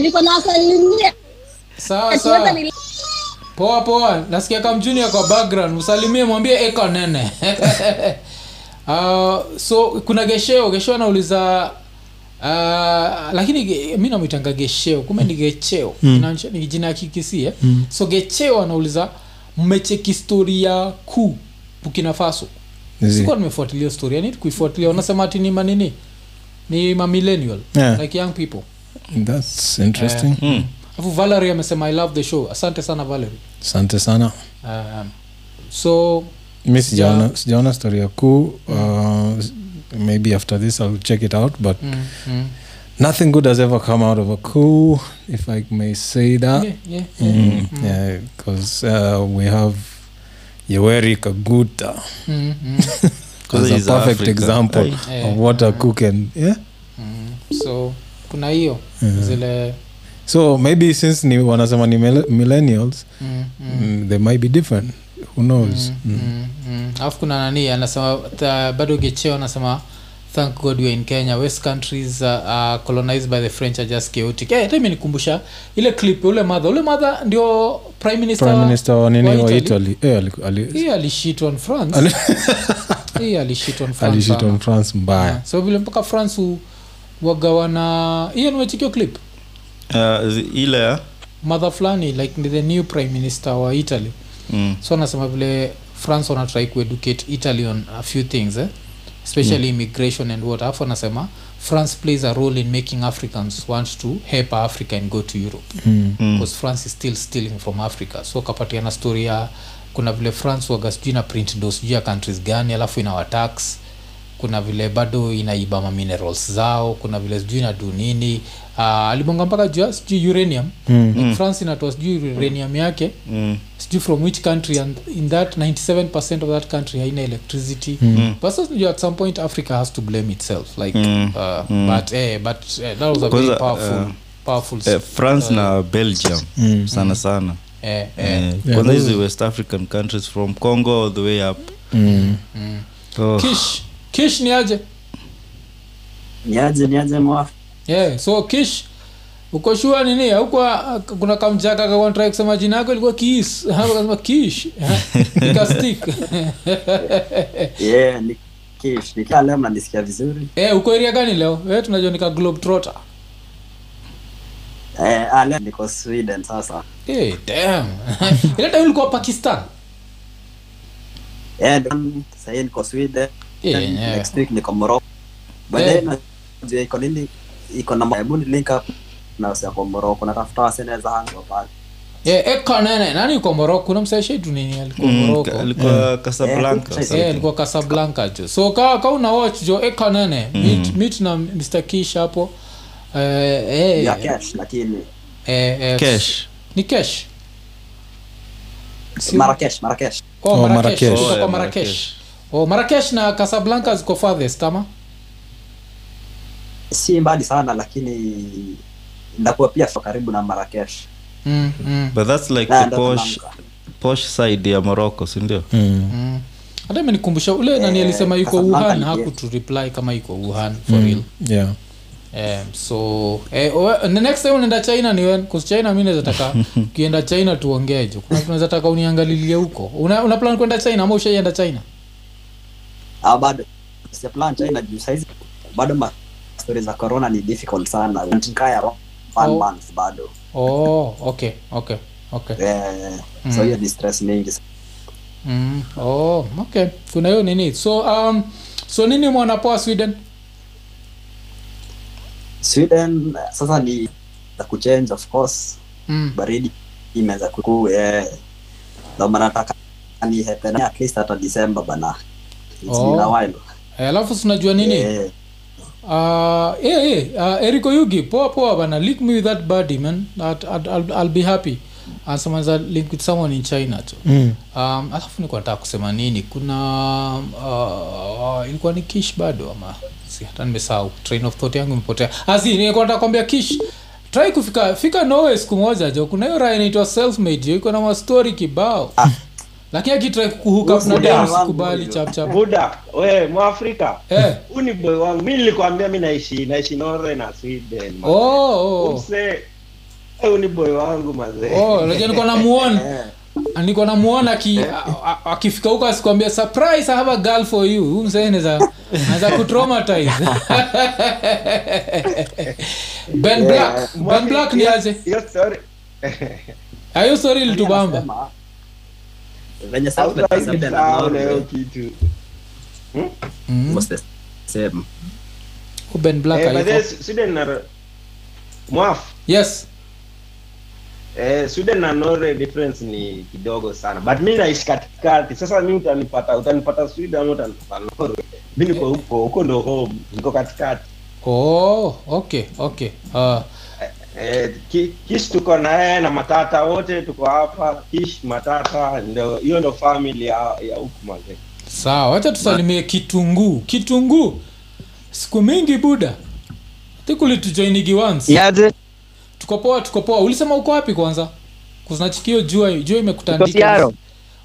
[laughs] Niko na wasalimia sawa sawa. poa poa. Nasikia kamjunia kwa background. Msalimie mwambie eko nene. Uh, so kuna gesheo. Gesheo anauliza uh, lakini mi namwitanga gecheo kume ni gecheo Mm. Ni jina ya kikisi eh? Mm. so gecheo anauliza mmecheki storia kuu bukina faso sikuwa nimefuatilia story yani kuifuatilia wanasema ati ni manini ni mamillennial Yeah. like young people That's interesting. Uh, Mm. afu valery amesema i love the show asante sana valery asante sana um, so mi sijaona sijaona storia kuu uh, maybe after this i'll check it out but mm, mm. nothing good has ever come out of a coup if i may say that Yeah, yeah, yeah. Mm, Mm. yeah, because uh, we have yoweri kaguta Mm, mm. [laughs] As a perfect Africa. example Aye. of what a coup can yeah Mm. so kuna hiyo zile so maybe since ni wanasema ni millennials mm, mm. mm, they might be different who knows? Mm, mm, mm. alafu kuna nani anasema bado gecheo anasema thank god we're in kenya. West countries uh, uh, colonized by the french are just chaotic. Hey, hata imenikumbusha ile clip ule madha ule madha ndio prime minister, prime minister wa nini? Wa Italy. italy. Eh, ali- ali- hii alishit on france. Hii [laughs] alishit on france alishit on france mbaya. Yeah. so vile mpaka france wagawana hiyo nimechikio clip? Uh, ile mother fulani like the new prime minister wa italy mm. so anasema vile france wanatry kueducate italy on a few things eh? especially mm. immigration and what afu anasema france plays a role in making africans want to help africa and go to europe mm. Mm. france is still stealing from africa so kapatiana story ya kuna vile france waga sijui na print do sijui ya countries gani alafu inawatax kuna vile bado inaiba maminerals zao kuna vile sijui inadu nini uh, alibonga mpaka jua sijui uranium Mm. In france inatoa sijui uranium yake Mm. sijui from which country and in that 97 of that country haina electricity Mm. but so at some point africa has to blame itself like Mm. uh, Mm. but eh, but eh, that was a very powerful uh, powerful Eh, france uh, na belgium Mm. sana sana eh, Eh, eh, kwanza hizi west african countries from congo all the way up Mm. mm. oh. kish kish ni aje? Niaje niaje mwafu yeah so kish uko shua nini? Huko kuna kamjaka kakontrai kusema jina yako ilikuwa kis [laughs] kasema kish. [laughs] Ikastik [laughs] yeah, ni kish. Nikaa leo mnanisikia vizuri. Eh, uko area gani leo? We tunajua nika globe trotter. Eh, niko sweden sasa. Hey, damn. Ile time ulikuwa pakistan. Yeah, niko sweden Yeah, yeah. next week niko morocco. Baadaye najua iko nini? Iko na hebu ni link up na usiako morocco. Natafuta waseneza hangu pale. Yeah, ekanene nani uko morocco? Kuna nini? Alikuwa Mm, morocco. ka- alikuwa Casablanca, something. alikuwa casablanca jo. So ka, ka una watch jo ekanene meet, meet na mr kish hapo. Eh, eh, ya cash lakini eh, eh, Cash. ni cash. Si- marakesh marakesh Oh, Oh, Marrakesh. Marrakesh. Oh, yeah, Marrakesh. Oh, Marrakesh na Casablanca ziko farthest ama? si mbali sana lakini ndakuwa pia karibu na marakesh Mm, mm, but that's like Na the posh, posh side ya morocco sindio mm. hata imenikumbusha ule nani Eh, alisema yuko wuhan hakutu reply kama yuko wuhan for real. yeah. Um, so eh, owe- the next time unaenda china ni wen cause china mi nawezataka [laughs] ukienda china tuongee jo kuna tunaweza taka uniangalilie huko. Una, una plan kwenda china ama ushaienda china ah, bado sijaplan china juu saizi bado ma stori za corona ni difficult sana nkaya one Oh. month bado oh okay okay okay yeah, Mm. so hiyo ni stress mingi mm. oh okay kuna hiyo nini so um, so nini mwanapoa sweden sweden sasa ni za kuchange of course mm. baridi imeweza kukuu yeah. ndo maana nataka ni at least hata december bana Oh. Eh, alafu sinajua nini? Yeah. uh, yeah, yeah. Uh, eriko yugi poa poa bana. Link me with that body man. That, I'll, I'll, i'll be happy. And link with someone in china tu. Mm. um, alafu nikuwa nataka kusema nini? Kuna uh, ilikuwa ni kish bado ama? Si hata nimesahau. Train of thought yangu imepotea. Asi nilikuwa nataka kwambia kish try kufika fika norway siku moja jo. Kuna hiyo raya inaitwa selfmade jo. Iko na mastori kibao lakini akitrai kukuhuka Huyo na buda dem wangu sikubali huyo. chap chap. Buda we mwafrika. Eh. Huu ni boy wangu. Mi nilikwambia mi naishi naishi norway na sweden oh, oh. Umse, huu ni boy wangu mazee oh najua niko namuona [laughs] niko namuona aki- a- a- akifika huko asikwambia surprise i have a girl for you. Anaweza kutraumatize. [laughs] Ben black. Ben black ni aje? hiyo story. [laughs] Ilitubamba venye Mm. black Eh, yes. Eh, sweden na norway difference ni kidogo sana. But mi naishi katikati. Sasa mi utanipata utanipata sweden ama utanipata norway? Mi niko huko huko ndo home. Niko katikati. Oh okay okay. Uh, eh, ki, kish tuko naye na matata wote tuko hapa kish matata ndo hiyo ndo family ya, ya huku sawa wacha tusalimie kitunguu kitunguu siku mingi buda. Once. Tuko poa tuko poa. Ulisema uko wapi kwanza? Kuzinachikio jua jua imekutandika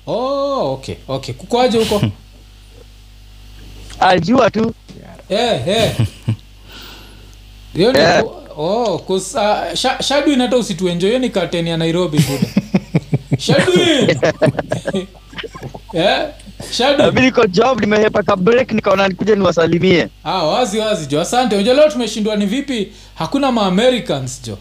oh, okay okay. Kukoaje huko? [laughs] Ajua tu. eh, eh. [laughs] hiyo ni Eh. Oh, kus, uh, sha, shadwin hata usituenjoyo ni kateni ya nairobi kuda [laughs] shadwin [laughs] eh, shadwin niko job nimehepa ka break nikaona nikuja niwasalimie. ah, wazi wazi jo. Asante. Unajua leo tumeshindwa ni vipi? Hakuna maamericans jo.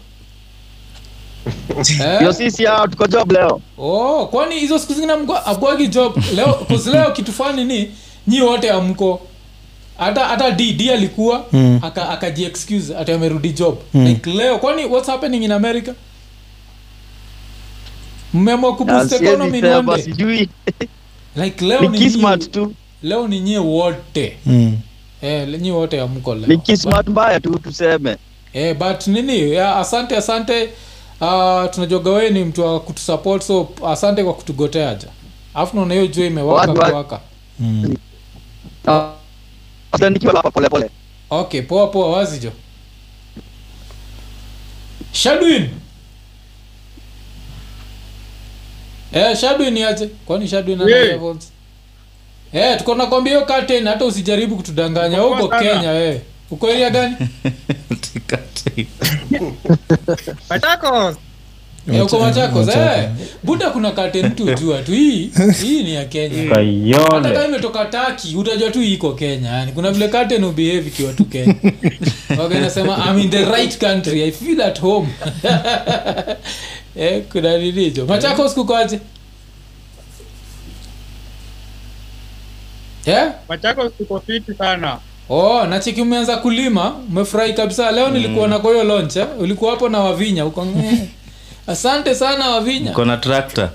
[laughs] Ndio sisi hao tuko job leo. oh kwani hizo siku zingine abwagi job? Leo kitufani kitu fani ni nyi wote amko hata hata d d alikuwa Mm. aka akaji excuse ati amerudi job Mm. like leo kwani what's happening in america mmeamua kuboost economy in one day like leo Ni ni kismat tu. leo ni nyie wote Mm. eh nyie wote amko leo Ni kismat mbaya tu tuseme. eh, but nini ya, asante asante uh, tunajoga wewe ni mtu wa kutusupport so asante kwa kutugotea aja alafu naona hiyo jua imewaka kuwaka Mm. Ah, Sasa nikiwa hapa pole pole. okay poa poa wazi jo shadwin eh, shadwin aje kwani shadwin ana Yeah. headphones? eh tuko nakwambia hiyo curtain hata usijaribu kutudanganya huko kenya wewe. uko area gani Machakos. Eh, uko machakos Machakos. eh. buda kuna katen tu [laughs] jua tu hii hii ni ya kenya hata kama imetoka taki utajua tu iko kenya yani kuna vile katen ubehave ikiwa tu kenya [laughs] okay, I'm in the right country i feel at home [laughs] eh, kuna ninijo machakos kukoaje yeah? Machakos tuko fiti sana. oh nachiki umeanza kulima umefurahi kabisa leo nilikuwa na kwa hiyo launch eh? ulikuwa hapo na wavinya uko eh. Asante sana wavinya. Kona trakta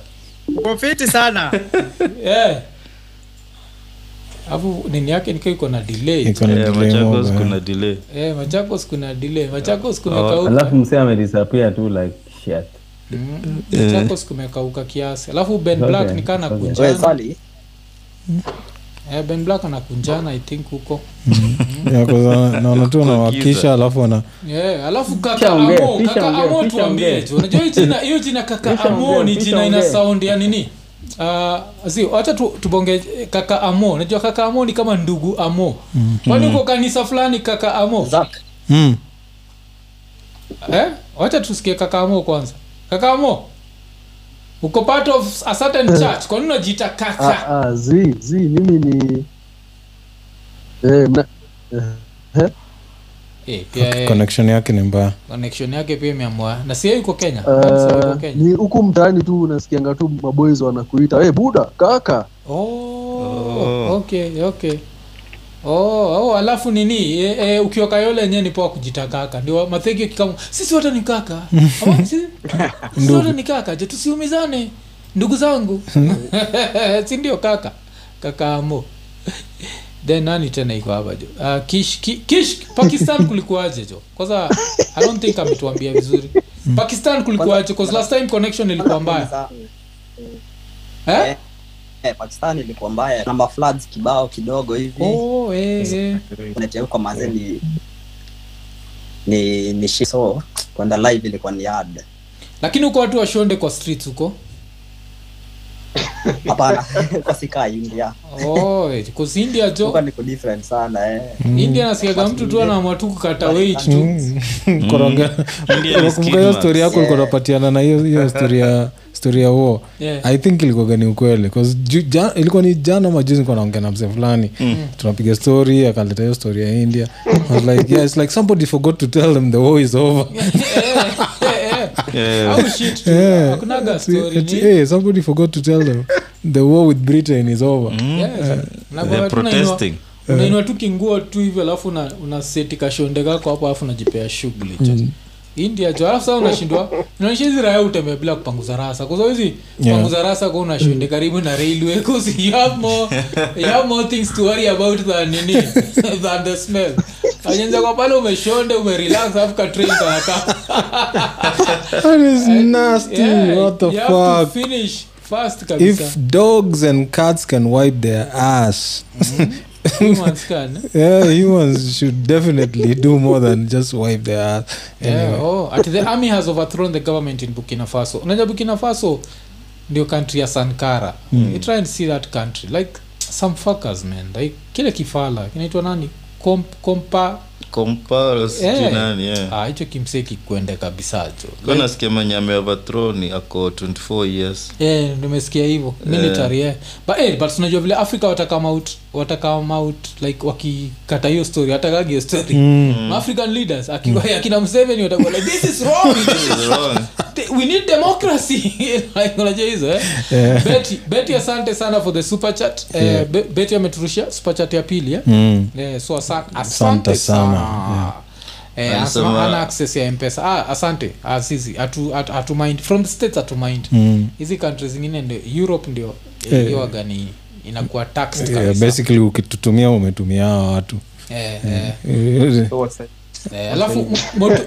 kofiti sana. [laughs] yeah. afu nini yake nikiwa iko na delay. Iko na Eh, delay Machakos kuna eh. delay. Eh, machakos kuna delay. Machakos Oh, kumekauka. alafu msee amedisappear tu like shit. Mm, machakos kumekauka kiasi. Alafu ben black nikaa na Wewe eh, ben black anakunjana i think huko. Yeah, 'cause wana- naona tu nawakisha alafu wana yeah, tuambie unajua hiyo jina hiyo kaka amo ni jina ina saundi sound ya nini? Uh, zi wacha tu, tubonge eh, kaka amo. Najua kaka amo ni kama ndugu amo. Kwani uko kanisa fulani kaka amo? Zak. Mm. eh? wacha tusikie kaka amo kwanza. Kaka amo uko part of a certain church kwani unajiita kaka? Ah, ah, zi zi mimi ni eh, mna... eh, eh, pia eh, connection yake ni mbaya. connection yake pia imeamua. Na si yeye yuko kenya? Eh, kenya. ni huku mtaani tu unasikianga tu maboys wanakuita hey, buda kaka. Oh, okay okay oh, oh alafu nini? E, e, ukiwa kayole enyewe ni poa kujita kaka ndio mathegi kikamu sisi wote ni kaka. [laughs] Ama, sisi wote ni kaka je tusiumizane? Ndugu zangu. [laughs] [laughs] Si ndio kaka? Kaka amo. Then nani tena iko hapa jo? Uh, kish, ki, kish pakistan kulikuwaje jo? Kwanza i don't think ametuambia vizuri. Pakistan kulikuwaje? Cause last time connection ilikuwa mbaya. Eh? Eh, eh, pakistan ilikuwa mbaya. Namba floods kibao kidogo hivi. Oh, eh, eh. Unatia huko mazee ni ni ni shiso kwenda live ilikuwa ni hard. Lakini uko watu washonde kwa streets huko? [laughs] Hapana kwa india. Oh, eh, 'cause india jo? Huko niko different sana eh. India nasikiaga mtu tu anaamua tu. Kukata weight tu Koroga- India ni unakumbuka hiyo skid story yako ulikuwa unapatiana na hiyo hiyo story ya story huo Yeah. i think ilikuwaga ni ukweli ja, ilikuwa ni jana majuzi naongea na mzee fulani. Tunapiga story akaleta hiyo story ya india. I was like yeah, it's like somebody forgot to tell them the war is over. Yeah. au shit. Yeah. story ati, hey, somebody forgot to tell them the war with britain is over. Yeah, unakuwa They're protesting. unainua tu kinguo tu hivyo alafu una, una seti kashonde kako hapo alafu unajipea shughuli jo india jo alafu saa unashindwa. Inaonyesha hizi raya utembea bila kupanguza rasa. Kwa sababu hizi Yeah. panguza rasa kwa unashonde karibu na railway cause you have more you have more things to worry about than nini? [laughs] Than the smell. Anyenza kwa pale umeshonde umerelax alafu ka train kanaka [laughs] that is nasty. what the you have to finish fast kabisa. if dogs and cats can wipe their ass [laughs] Humans can, eh? yeah humans should definitely do more than just wipe their ass Yeah, oh, at the army has overthrown the government in burkina faso. Unajua burkina faso ndio country ya sankara. Mm. you try and see that country like some fuckers man. Like kile kifala kinaitwa nani? Comp compa Eh. yeah. ah, hicho kimsee kikwende kabisa jo Kwa nasikia mwenye ameoverthrown ako 24 years. Eh, nimesikia hivyo. Military yeah. but, eh, but unajua vile africa watakam out watakam out like wakikata hiyo story watakagi hiyo story Mm. african leaders akiwa akina mseveni watakuwa like this is wrong It's wrong. We need democracy [laughs] Like, unajua hizo eh? Yeah. betty betty asante sana for the super chat eh, Yeah. Be- betty ameturushia super chat ya pili eh? Mm. Eh, so asante, Asante asante sana. sana Yeah. Eh, Alisema- ana access ya mpesa ah, asante ah, atu, atu, atu mind from the states atu mind Mm. countries zingine ndio europe ndio Eh. hiyo gani inakuwa taxed Yeah, basically ukitutumia umetumia hawa watu. Yeah, yeah. yeah. Eh, alafu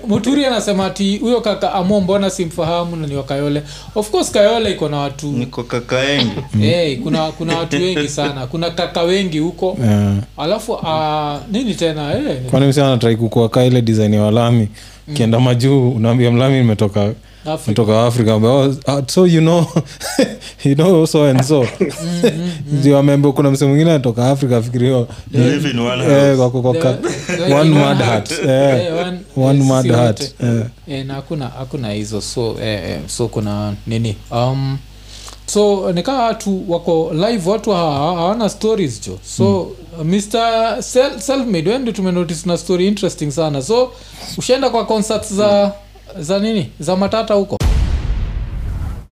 muturi anasema ati huyo kaka amo mbona simfahamu na ni wa kayole? Of course kayole iko na watu. Niko kaka wengi hey, [laughs] kuna kuna watu wengi sana. Kuna kaka wengi huko. Yeah. alafu uh, nini tena hey. kwani msi anatrai kukua ka ile design ya walami? Kienda majuu unaambia mlami nimetoka Africa. Oh, uh, so you know [laughs] you know so and so. [laughs] Ndio amembe kuna mse mwingine anatoka afrika na hakuna hakuna hizo. So eh, eh, so kuna nini? Um, so nikaa watu wako live watu ha- ha- hawana stories jo. So mm. mr Sel- selfmade wendi tumenotice na story interesting sana. So ushaenda kwa concerts za za nini? Za matata huko